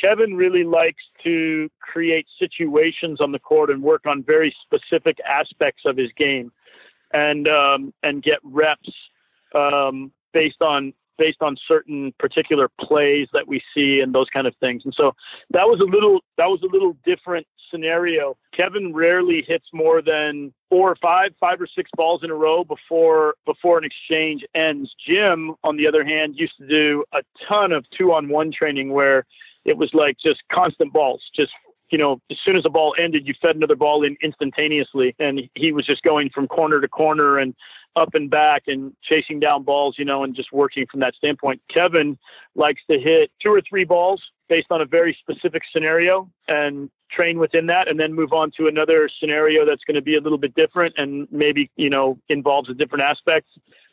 Kevin really likes to create situations on the court and work on very specific aspects of his game, and um, and get reps um, based on based on certain particular plays that we see and those kind of things. And so that was a little that was a little different scenario. Kevin rarely hits more than four or five, five or six balls in a row before before an exchange ends. Jim, on the other hand, used to do a ton of two on one training where it was like just constant balls, just you know, as soon as the ball ended, you fed another ball in instantaneously, and he was just going from corner to corner and up and back and chasing down balls, you know, and just working from that standpoint. Kevin likes to hit two or three balls based on a very specific scenario and train within that and then move on to another scenario that's going to be a little bit different and maybe, you know, involves a different aspect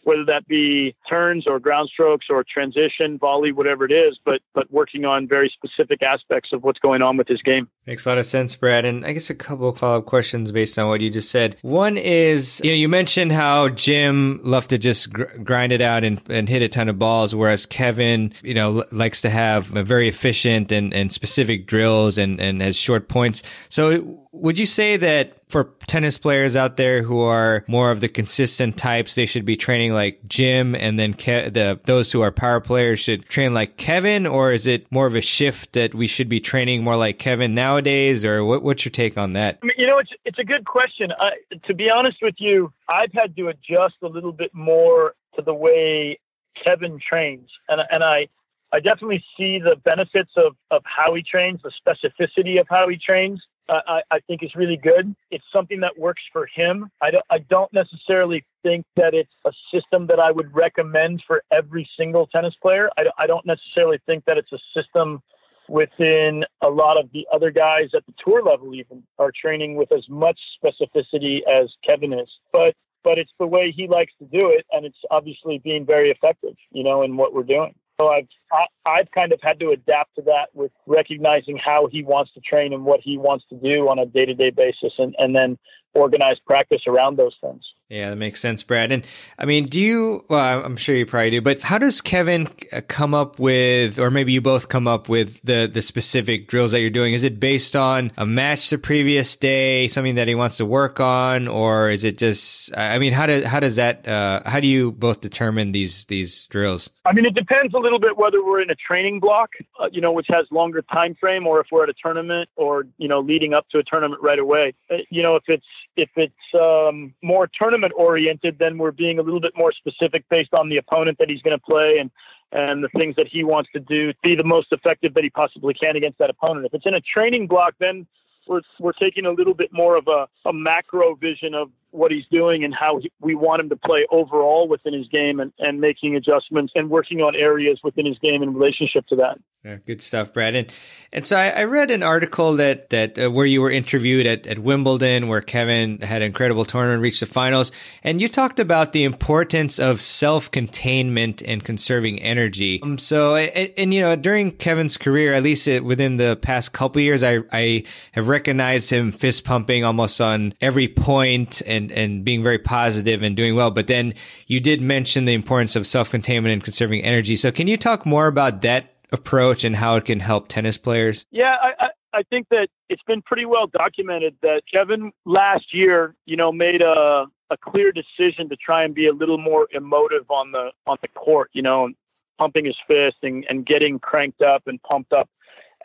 whether that be turns or ground strokes or transition, volley, whatever it is, but but working on very specific aspects of what's going on with his game. Makes a lot of sense, Brad. And I guess a couple of follow up questions based on what you just said. One is, you know, you mentioned how Jim loved to just gr- grind it out and, and hit a ton of balls, whereas Kevin, you know, likes to have very efficient and, and specific drills and, and has short points. So would you say that for tennis players out there who are more of the consistent types, they should be training like Jim, and then Ke- the those who are power players should train like Kevin, or is it more of a shift that we should be training more like Kevin nowadays, or what, what's your take on that? You know, it's it's a good question. I, to be honest with you, I've had to adjust a little bit more to the way Kevin trains, and and I I definitely see the benefits of, of how he trains, the specificity of how he trains. Uh, I, I think is really good. It's something that works for him. I don't, I don't necessarily think that it's a system that I would recommend for every single tennis player. I, I don't necessarily think that it's a system within a lot of the other guys at the tour level even are training with as much specificity as Kevin is. But but it's the way he likes to do it and it's obviously being very effective, you know, in what we're doing. So I've I, I've kind of had to adapt to that with recognizing how he wants to train and what he wants to do on a day to day basis, and and then organize practice around those things. Yeah, that makes sense, Brad. And I mean, do you, well, I'm sure you probably do, but how does Kevin uh, come up with, or maybe you both come up with the, the specific drills that you're doing? Is it based on a match the previous day, something that he wants to work on, or is it just, I mean, how does, how does that, uh, how do you both determine these, these drills? I mean, it depends a little bit whether we're in a training block, uh, you know, which has longer time frame, or if we're at a tournament or, you know, leading up to a tournament right away. Uh, you know, if it's, if it's um, more tournament oriented, then we're being a little bit more specific based on the opponent that he's going to play and and the things that he wants to do to be the most effective that he possibly can against that opponent. If it's in a training block, then we're we're taking a little bit more of a, a macro vision of what he's doing and how he, we want him to play overall within his game and, and making adjustments and working on areas within his game in relationship to that. Yeah, good stuff, Brad. And, and so I, I read an article that that uh, where you were interviewed at, at Wimbledon, where Kevin had an incredible tournament, reached the finals, and you talked about the importance of self containment and conserving energy. Um, so, and, and, you know, during Kevin's career, at least within the past couple years, I I have recognized him fist pumping almost on every point and and being very positive and doing well. But then you did mention the importance of self containment and conserving energy. So, can you talk more about that? approach and how it can help tennis players? Yeah, I, I, I think that it's been pretty well documented that Kevin last year, you know, made a a clear decision to try and be a little more emotive on the on the court, you know, pumping his fist and, and getting cranked up and pumped up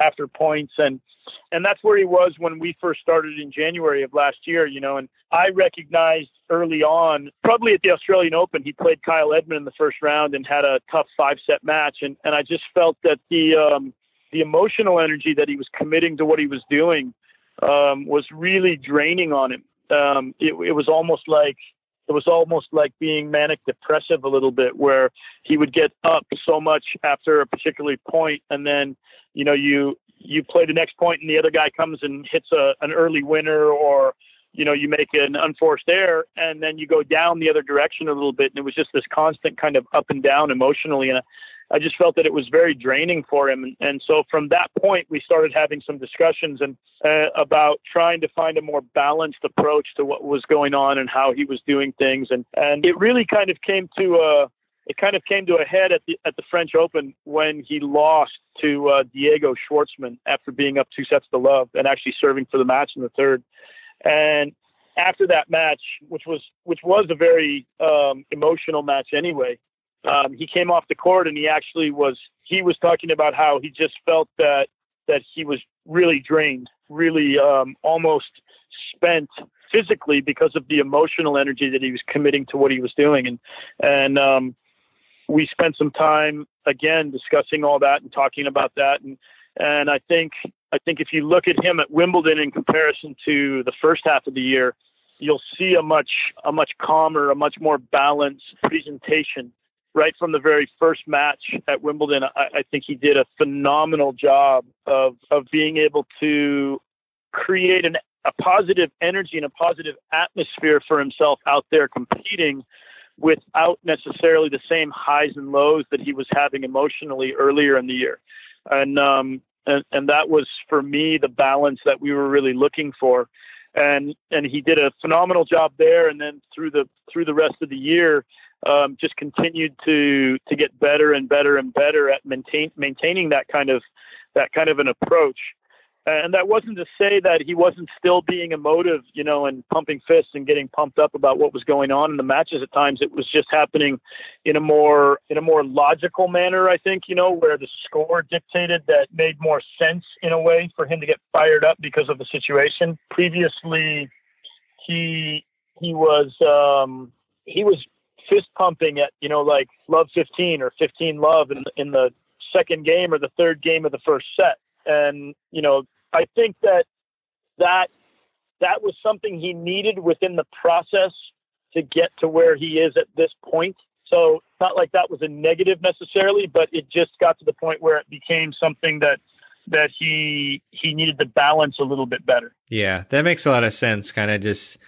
after points and and that's where he was when we first started in January of last year, you know, and I recognized early on, probably at the Australian Open, he played Kyle Edmund in the first round and had a tough five set match. And, and I just felt that the, um, the emotional energy that he was committing to what he was doing um, was really draining on him. Um, it, it was almost like it was almost like being manic depressive a little bit, where he would get up so much after a particular point, and then you know you you play the next point, and the other guy comes and hits a, an early winner, or you know you make an unforced error, and then you go down the other direction a little bit, and it was just this constant kind of up and down emotionally, and. I just felt that it was very draining for him. And, and so from that point, we started having some discussions and uh, about trying to find a more balanced approach to what was going on and how he was doing things. And, and it really kind of came to a, it kind of came to a head at the, at the French Open when he lost to uh, Diego Schwartzman after being up two sets to love and actually serving for the match in the third. And after that match, which was which was a very um, emotional match anyway, um, he came off the court and he actually was he was talking about how he just felt that that he was really drained, really um, almost spent physically because of the emotional energy that he was committing to what he was doing, and and um, we spent some time again discussing all that and talking about that, and and I think I think if you look at him at Wimbledon in comparison to the first half of the year, you'll see a much a much calmer, a much more balanced presentation right from the very first match at Wimbledon, I, I, think he did a phenomenal job of of being able to create an, a positive energy and a positive atmosphere for himself out there competing without necessarily the same highs and lows that he was having emotionally earlier in the year. And um, and, and that was for me the balance that we were really looking for. And and he did a phenomenal job there. And then through the through the rest of the year, um, just continued to to get better and better and better at maintain, maintaining that kind of that kind of an approach. And that wasn't to say that he wasn't still being emotive, you know, and pumping fists and getting pumped up about what was going on in the matches. At times, it was just happening in a more in a more logical manner. I think, you know, where the score dictated that made more sense in a way for him to get fired up because of the situation. Previously, he he was um, he was fist pumping at you know like love 15 or 15 love in in the second game or the third game of the first set and you know i think that that that was something he needed within the process to get to where he is at this point. So not like that was a negative necessarily but it just got to the point where it became something that that he he needed to balance a little bit better. Yeah that makes a lot of sense kind of just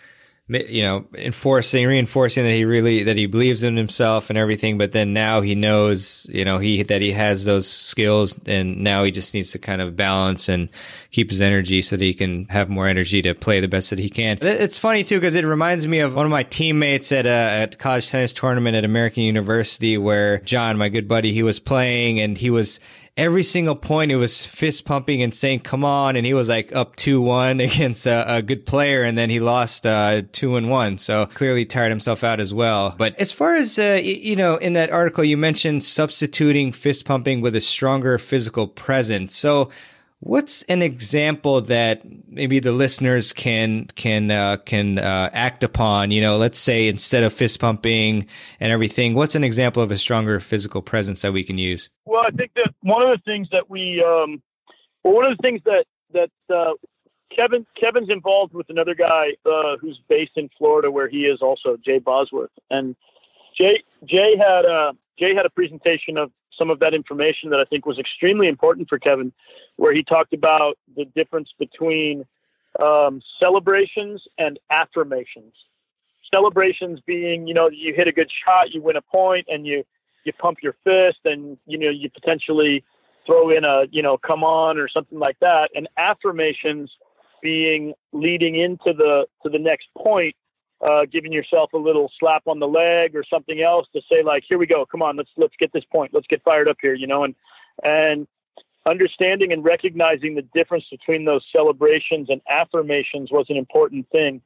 you know, enforcing, reinforcing that he really that he believes in himself and everything. But then now he knows, you know, he that he has those skills, and now he just needs to kind of balance and keep his energy so that he can have more energy to play the best that he can. It's funny too because it reminds me of one of my teammates at a at college tennis tournament at American University, where John, my good buddy, he was playing and he was every single point it was fist pumping and saying come on and he was like up 2-1 (laughs) against a, a good player and then he lost uh, 2 and 1 so clearly tired himself out as well. But as far as uh, you know in that article you mentioned substituting fist pumping with a stronger physical presence. So What's an example that maybe the listeners can can uh, can uh, act upon? You know, let's say instead of fist pumping and everything, what's an example of a stronger physical presence that we can use? Well, I think that one of the things that we, um, well, one of the things that that uh, Kevin Kevin's involved with another guy uh, who's based in Florida, where he is also Jay Bosworth, and Jay Jay had a Jay had a presentation of some of that information that I think was extremely important for Kevin, where he talked about the difference between um, celebrations and affirmations. Celebrations being, you know, you hit a good shot, you win a point, and you you pump your fist, and you know you potentially throw in a you know come on or something like that. And affirmations being leading into the to the next point uh, giving yourself a little slap on the leg or something else to say like, here we go, come on, let's let's get this point, let's get fired up here, you know, and and understanding and recognizing the difference between those celebrations and affirmations was an important thing.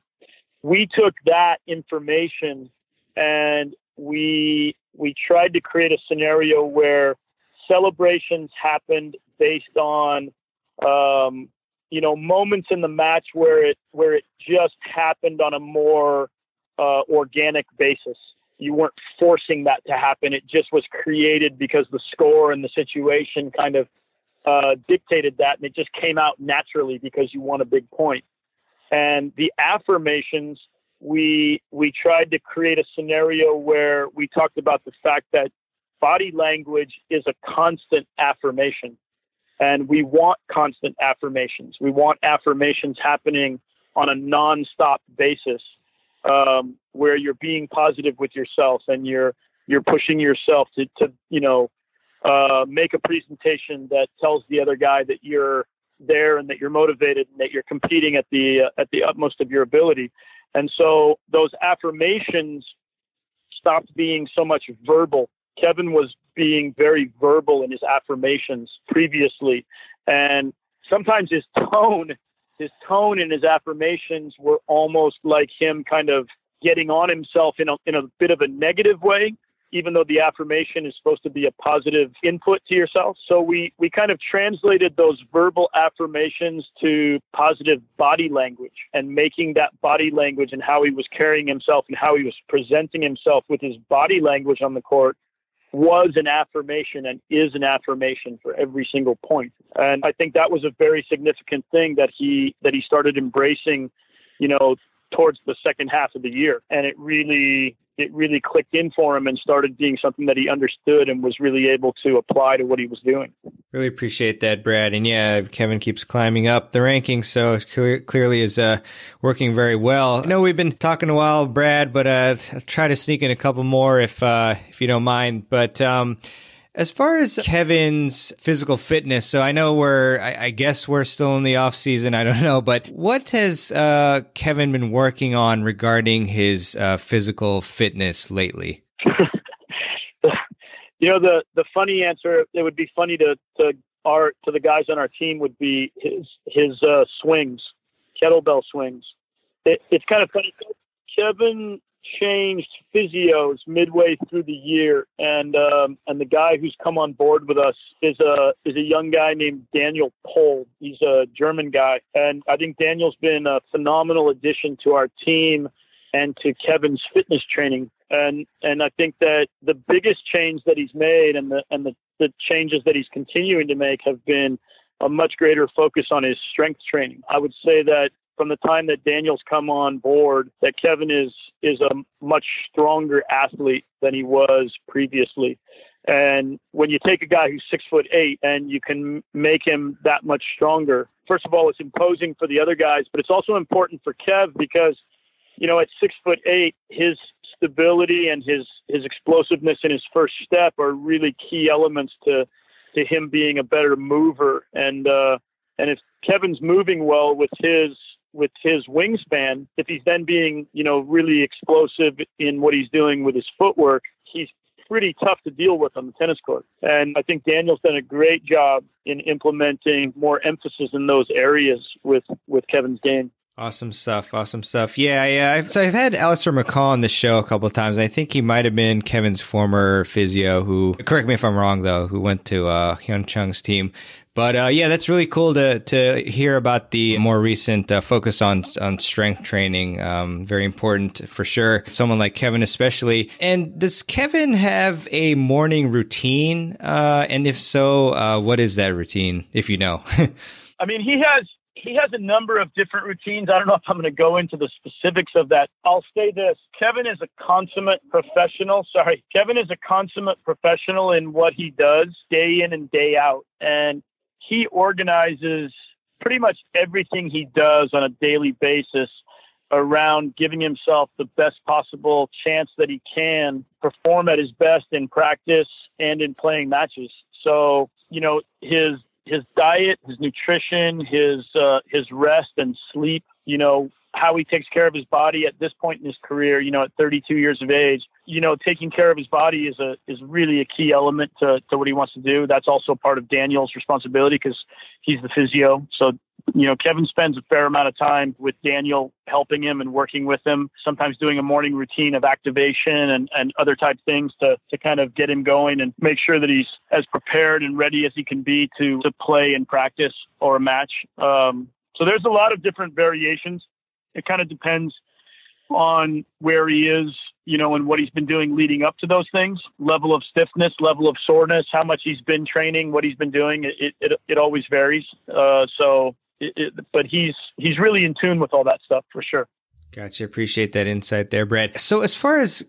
We took that information and we we tried to create a scenario where celebrations happened based on um, you know moments in the match where it where it just happened on a more uh, organic basis. You weren't forcing that to happen. It just was created because the score and the situation kind of uh, dictated that, and it just came out naturally because you won a big point. And the affirmations we we tried to create a scenario where we talked about the fact that body language is a constant affirmation and we want constant affirmations. We want affirmations happening on a non-stop basis um, where you're being positive with yourself and you're you're pushing yourself to, to you know uh, make a presentation that tells the other guy that you're there and that you're motivated and that you're competing at the uh, at the utmost of your ability. And so those affirmations stopped being so much verbal. Kevin was being very verbal in his affirmations previously and sometimes his tone his tone and his affirmations were almost like him kind of getting on himself in a, in a bit of a negative way even though the affirmation is supposed to be a positive input to yourself. So we, we kind of translated those verbal affirmations to positive body language and making that body language and how he was carrying himself and how he was presenting himself with his body language on the court was an affirmation and is an affirmation for every single point. And I think that was a very significant thing that he that he started embracing, you know, towards the second half of the year. And it really it really clicked in for him and started being something that he understood and was really able to apply to what he was doing. Really appreciate that, Brad. And yeah, Kevin keeps climbing up the rankings, so clear, clearly is uh, working very well. I know we've been talking a while, Brad, but uh, I'll try to sneak in a couple more if uh, if you don't mind. But um, as far as Kevin's physical fitness, so I know we're, I, I, guess we're still in the off season. I don't (laughs) know, but what has uh, Kevin been working on regarding his uh, physical fitness lately? (laughs) you know, the the funny answer, it would be funny to to our to the guys on our team would be his his uh, swings, kettlebell swings. It, it's kind of funny. Kevin changed physios midway through the year, and um, and the guy who's come on board with us is a is a young guy named Daniel Pohl. He's a German guy, and I think Daniel's been a phenomenal addition to our team and to Kevin's fitness training. And and I think that the biggest change that he's made, and the and the, the changes that he's continuing to make, have been a much greater focus on his strength training. I would say that from the time that Daniel's come on board that Kevin is is a much stronger athlete than he was previously. And when you take a guy who's six foot eight and you can make him that much stronger, first of all, it's imposing for the other guys, but it's also important for Kev because, you know, at six foot eight, his stability and his his explosiveness in his first step are really key elements to to him being a better mover. And uh, and if Kevin's moving well with his with his wingspan, if he's then being, you know, really explosive in what he's doing with his footwork, he's pretty tough to deal with on the tennis court. And I think Daniel's done a great job in implementing more emphasis in those areas with with Kevin's game. Awesome stuff. Awesome stuff. Yeah, yeah. So I've had Alistair McCaw on the show a couple of times. I think he might have been Kevin's former physio who, correct me if I'm wrong though, who went to uh, Hyun Chung's team. But uh, yeah, that's really cool to to hear about the more recent uh, focus on on strength training. Um, very important for sure. Someone like Kevin, especially. And does Kevin have a morning routine? Uh, and if so, uh, what is that routine? If you know. (laughs) I mean, he has he has a number of different routines. I don't know if I'm going to go into the specifics of that. I'll say this Kevin is a consummate professional. Sorry, Kevin is a consummate professional in what he does day in and day out. And he organizes pretty much everything he does on a daily basis around giving himself the best possible chance that he can perform at his best in practice and in playing matches. So, you know, his his diet, his nutrition, his uh, his rest and sleep, you know, how he takes care of his body at this point in his career, you know, at 32 years of age, you know, taking care of his body is a is really a key element to, to what he wants to do. That's also part of Daniel's responsibility because he's the physio. So, you know, Kevin spends a fair amount of time with Daniel, helping him and working with him. Sometimes doing a morning routine of activation and, and other type things to to kind of get him going and make sure that he's as prepared and ready as he can be to to play and practice or a match. Um, so there's a lot of different variations it kind of depends on where he is, you know, and what he's been doing leading up to those things. Level of stiffness, level of soreness, how much he's been training, what he's been doing. It it, it always varies. Uh, so, it, it, but he's he's really in tune with all that stuff for sure. Gotcha. Appreciate that insight there, Brad. So as far as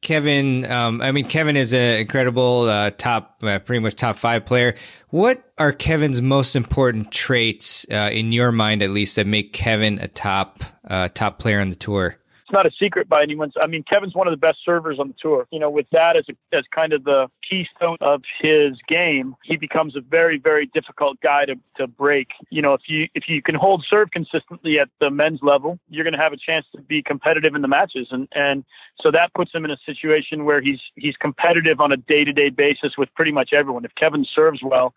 Kevin, um, I mean, Kevin is an incredible uh, top, uh, pretty much top five player. What are Kevin's most important traits, uh, in your mind at least, that make Kevin a top uh, top player on the tour? Not a secret by anyone's. I mean, Kevin's one of the best servers on the tour. You know, with that as a, as kind of the keystone of his game, he becomes a very very difficult guy to to break. You know, if you if you can hold serve consistently at the men's level, you're going to have a chance to be competitive in the matches, and and so that puts him in a situation where he's he's competitive on a day to day basis with pretty much everyone. If Kevin serves well,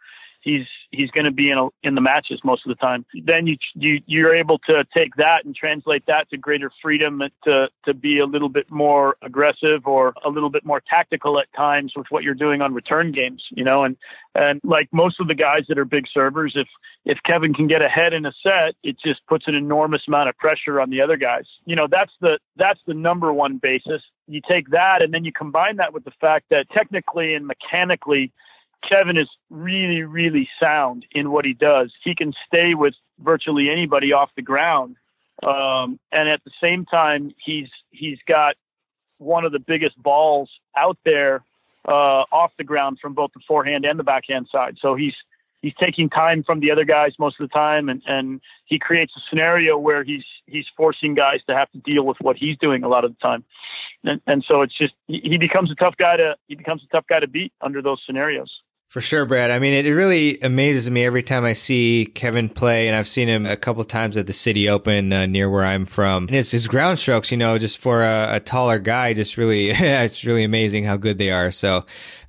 he's he's going to be in a, in the matches most of the time. Then you you you're able to take that and translate that to greater freedom to to be a little bit more aggressive or a little bit more tactical at times with what you're doing on return games. You know, and and like most of the guys that are big servers, if if Kevin can get ahead in a set, it just puts an enormous amount of pressure on the other guys. You know, that's the that's the number one basis. You take that and then you combine that with the fact that technically and mechanically Kevin is really, really sound in what he does. He can stay with virtually anybody off the ground, um, and at the same time, he's he's got one of the biggest balls out there uh, off the ground from both the forehand and the backhand side. So he's he's taking time from the other guys most of the time, and and he creates a scenario where he's he's forcing guys to have to deal with what he's doing a lot of the time, and and so it's just he becomes a tough guy to he becomes a tough guy to beat under those scenarios. For sure, Brad. I mean, it, really amazes me every time I see Kevin play, and I've seen him a couple times at the City Open uh, near where I'm from. And his, his ground strokes, you know, just for a, a taller guy, just really, (laughs) it's really amazing how good they are. So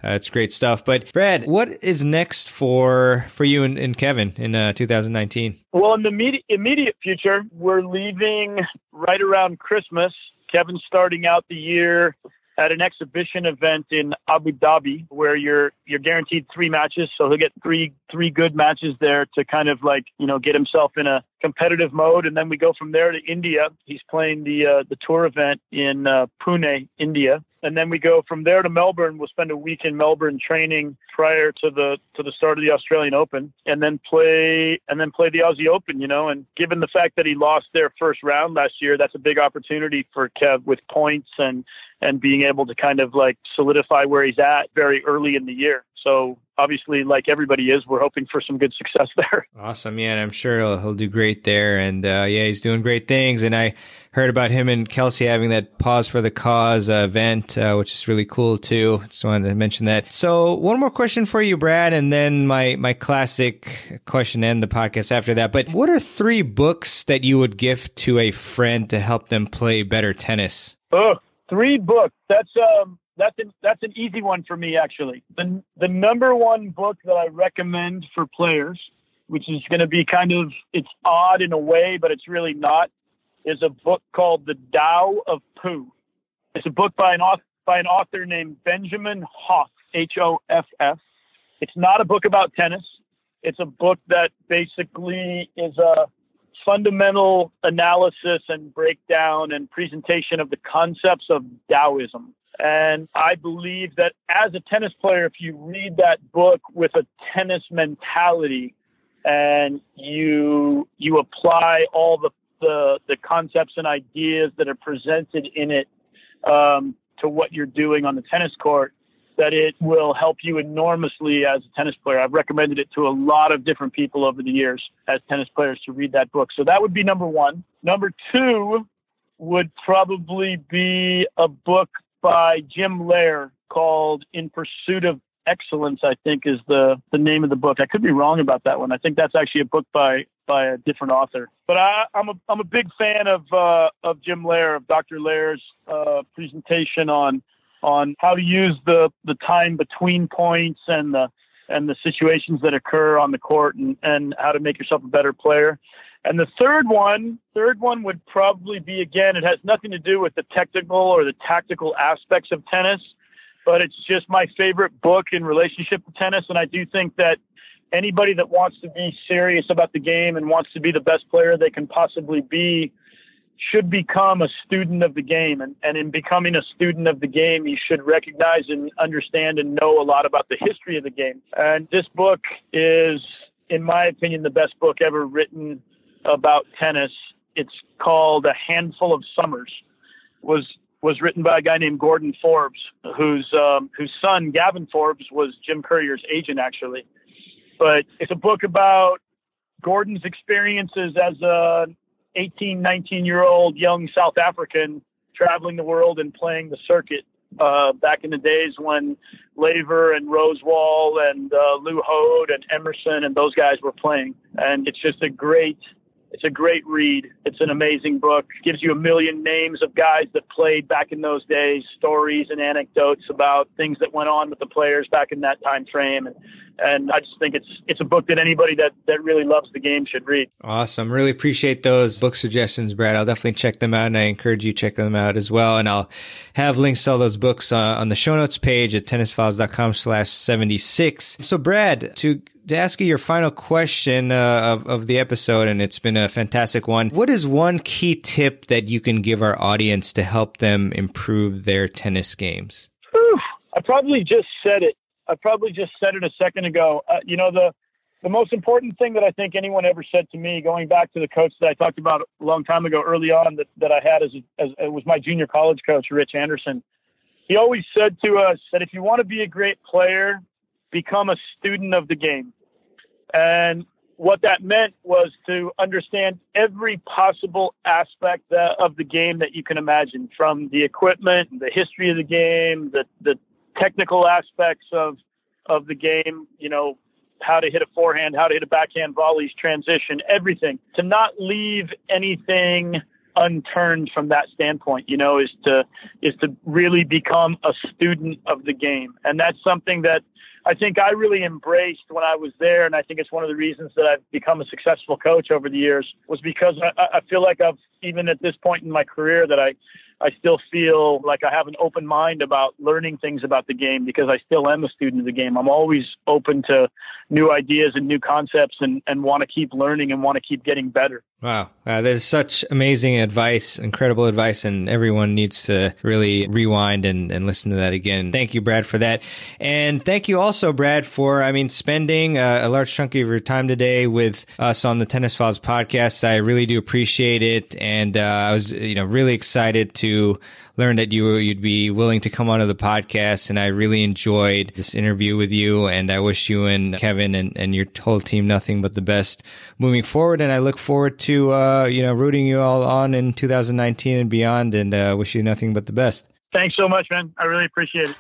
uh, it's great stuff. But Brad, what is next for for you and, and Kevin in uh, 2019? Well, in the immediate, immediate future, we're leaving right around Christmas. Kevin's starting out the year at an exhibition event in Abu Dhabi where you're you're guaranteed three matches. So he'll get three three good matches there to kind of like you know get himself in a competitive mode, and then we go from there to India. He's playing the uh, the tour event in uh, Pune, India, and then we go from there to Melbourne. We'll spend a week in Melbourne training prior to the to the start of the Australian Open, and then play and then play the Aussie Open. You know, and given the fact that he lost their first round last year, that's a big opportunity for Kev with points and and being able to kind of like solidify where he's at very early in the year. So obviously, like everybody is, we're hoping for some good success (laughs) there. Awesome, yeah, and I'm sure he'll, he'll do great there. And uh, yeah, he's doing great things. And I heard about him and Kelsey having that pause for the cause uh, event, uh, which is really cool too. Just wanted to mention that. So one more question for you, Brad, and then my my classic question and the podcast after that. But what are three books that you would gift to a friend to help them play better tennis? Oh, three books. That's um that's an that's an easy one for me actually. The the number one book that I recommend for players, which is going to be kind of it's odd in a way, but it's really not, is a book called The Tao of Pooh. It's a book by an author by an author named Benjamin Hoff, H O F F. It's not a book about tennis. It's a book that basically is a fundamental analysis and breakdown and presentation of the concepts of Taoism. And I believe that as a tennis player, if you read that book with a tennis mentality and you you apply all the the, the concepts and ideas that are presented in it um, to what you're doing on the tennis court, that it will help you enormously as a tennis player. I've recommended it to a lot of different people over the years as tennis players to read that book. So that would be number one. Number two would probably be a book by Jim Loehr called In Pursuit of Excellence, I think is the, the name of the book. I could be wrong about that one. I think that's actually a book by, by a different author. But I, am a, I'm a big fan of, uh, of Jim Loehr of Dr. Loehr's uh, presentation on, on how to use the, the time between points and the, and the situations that occur on the court and, and how to make yourself a better player. And the third one, third one would probably be again, it has nothing to do with the technical or the tactical aspects of tennis, but it's just my favorite book in relationship to tennis. And I do think that anybody that wants to be serious about the game and wants to be the best player they can possibly be should become a student of the game. And, and in becoming a student of the game, you should recognize and understand and know a lot about the history of the game. And this book is, in my opinion, the best book ever written about tennis It's called A Handful of Summers. Was was written by a guy named Gordon Forbes, whose um, whose son Gavin Forbes was Jim Courier's agent, actually. But it's a book about Gordon's experiences as a 18, 19 year old young South African traveling the world and playing the circuit uh, back in the days when Laver and Rosewall and uh, Lew Hoad and Emerson and those guys were playing. And it's just a great, it's a great read. It's an amazing book. Gives you a million names of guys that played back in those days, stories and anecdotes about things that went on with the players back in that time frame. And and I just think it's it's a book that anybody that that really loves the game should read. Awesome, really appreciate those book suggestions, Brad. I'll definitely check them out, and I encourage you to check them out as well. And I'll have links to all those books uh, on the show notes page at tennisfiles.com/slash seventy six. So, Brad, to to ask you your final question uh, of, of the episode, and it's been a fantastic one. What is one key tip that you can give our audience to help them improve their tennis games? Whew, I probably just said it. I probably just said it a second ago. Uh, you know, the the most important thing that I think anyone ever said to me, going back to the coach that I talked about a long time ago, early on, that, that I had as, as it was my junior college coach, Rich Anderson. He always said to us that if you want to be a great player, become a student of the game. And what that meant was to understand every possible aspect of the game that you can imagine, from the equipment, the history of the game, the, the technical aspects of of the game, you know, how to hit a forehand, how to hit a backhand volleys, transition, everything. To not leave anything unturned from that standpoint, you know, is to is to really become a student of the game. And that's something that I think I really embraced when I was there, and I think it's one of the reasons that I've become a successful coach over the years was because I, I feel like I've even at this point in my career that I I still feel like I have an open mind about learning things about the game because I still am a student of the game. I'm always open to new ideas and new concepts and, and want to keep learning and want to keep getting better. Wow. Uh, there's such amazing advice, incredible advice, and everyone needs to really rewind and, and listen to that again. Thank you, Brad, for that. And thank you also, Brad, for, I mean, spending a, a large chunk of your time today with us on the Tennis Files podcast. I really do appreciate it. And uh, I was, you know, really excited to learn that you you'd be willing to come onto the podcast, and I really enjoyed this interview with you. And I wish you and Kevin and, and your whole team nothing but the best moving forward. And I look forward to uh, you know rooting you all on in 2019 and beyond. And uh, wish you nothing but the best. Thanks so much, man. I really appreciate it.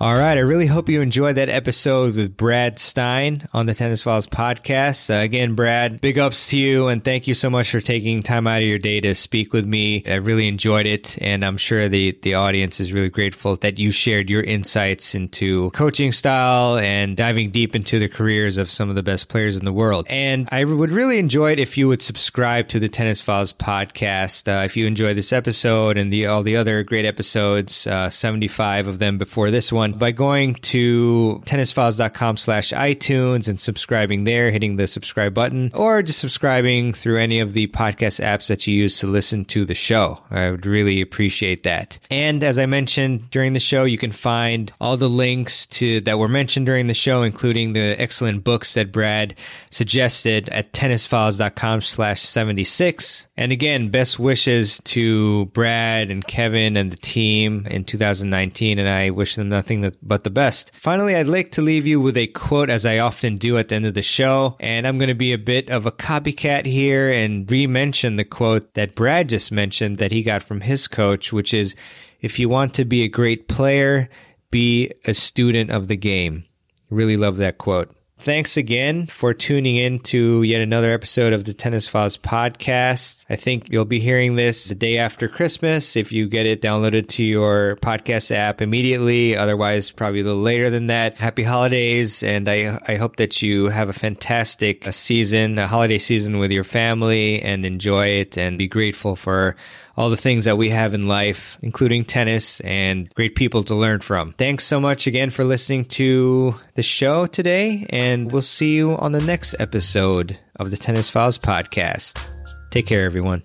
All right. I really hope you enjoyed that episode with Brad Stine on the Tennis Files podcast. Uh, again, Brad, big ups to you and thank you so much for taking time out of your day to speak with me. I really enjoyed it. And I'm sure the, the audience is really grateful that you shared your insights into coaching style and diving deep into the careers of some of the best players in the world. And I would really enjoy it if you would subscribe to the Tennis Files podcast. Uh, if you enjoyed this episode and the, all the other great episodes, uh, 75 of them before this one, by going to tennisfiles.com slash iTunes and subscribing there, hitting the subscribe button, or just subscribing through any of the podcast apps that you use to listen to the show. I would really appreciate that. And as I mentioned during the show, you can find all the links to that were mentioned during the show, including the excellent books that Brad suggested at tennisfiles.com slash 76. And again, best wishes to Brad and Kevin and the team in 2019. And I wish them nothing but the best. Finally, I'd like to leave you with a quote as I often do at the end of the show. And I'm going to be a bit of a copycat here and re-mention the quote that Brad just mentioned that he got from his coach, which is, if you want to be a great player, be a student of the game. Really love that quote. Thanks again for tuning in to yet another episode of the Tennis Files podcast. I think you'll be hearing this the day after Christmas if you get it downloaded to your podcast app immediately. Otherwise, probably a little later than that. Happy holidays, and I, I hope that you have a fantastic season, a holiday season with your family, and enjoy it and be grateful for all the things that we have in life, including tennis and great people to learn from. Thanks so much again for listening to the show today, and we'll see you on the next episode of the Tennis Files podcast. Take care, everyone.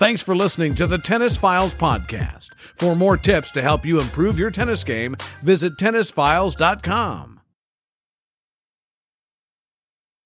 Thanks for listening to the Tennis Files podcast. For more tips to help you improve your tennis game, visit tennisfiles.com.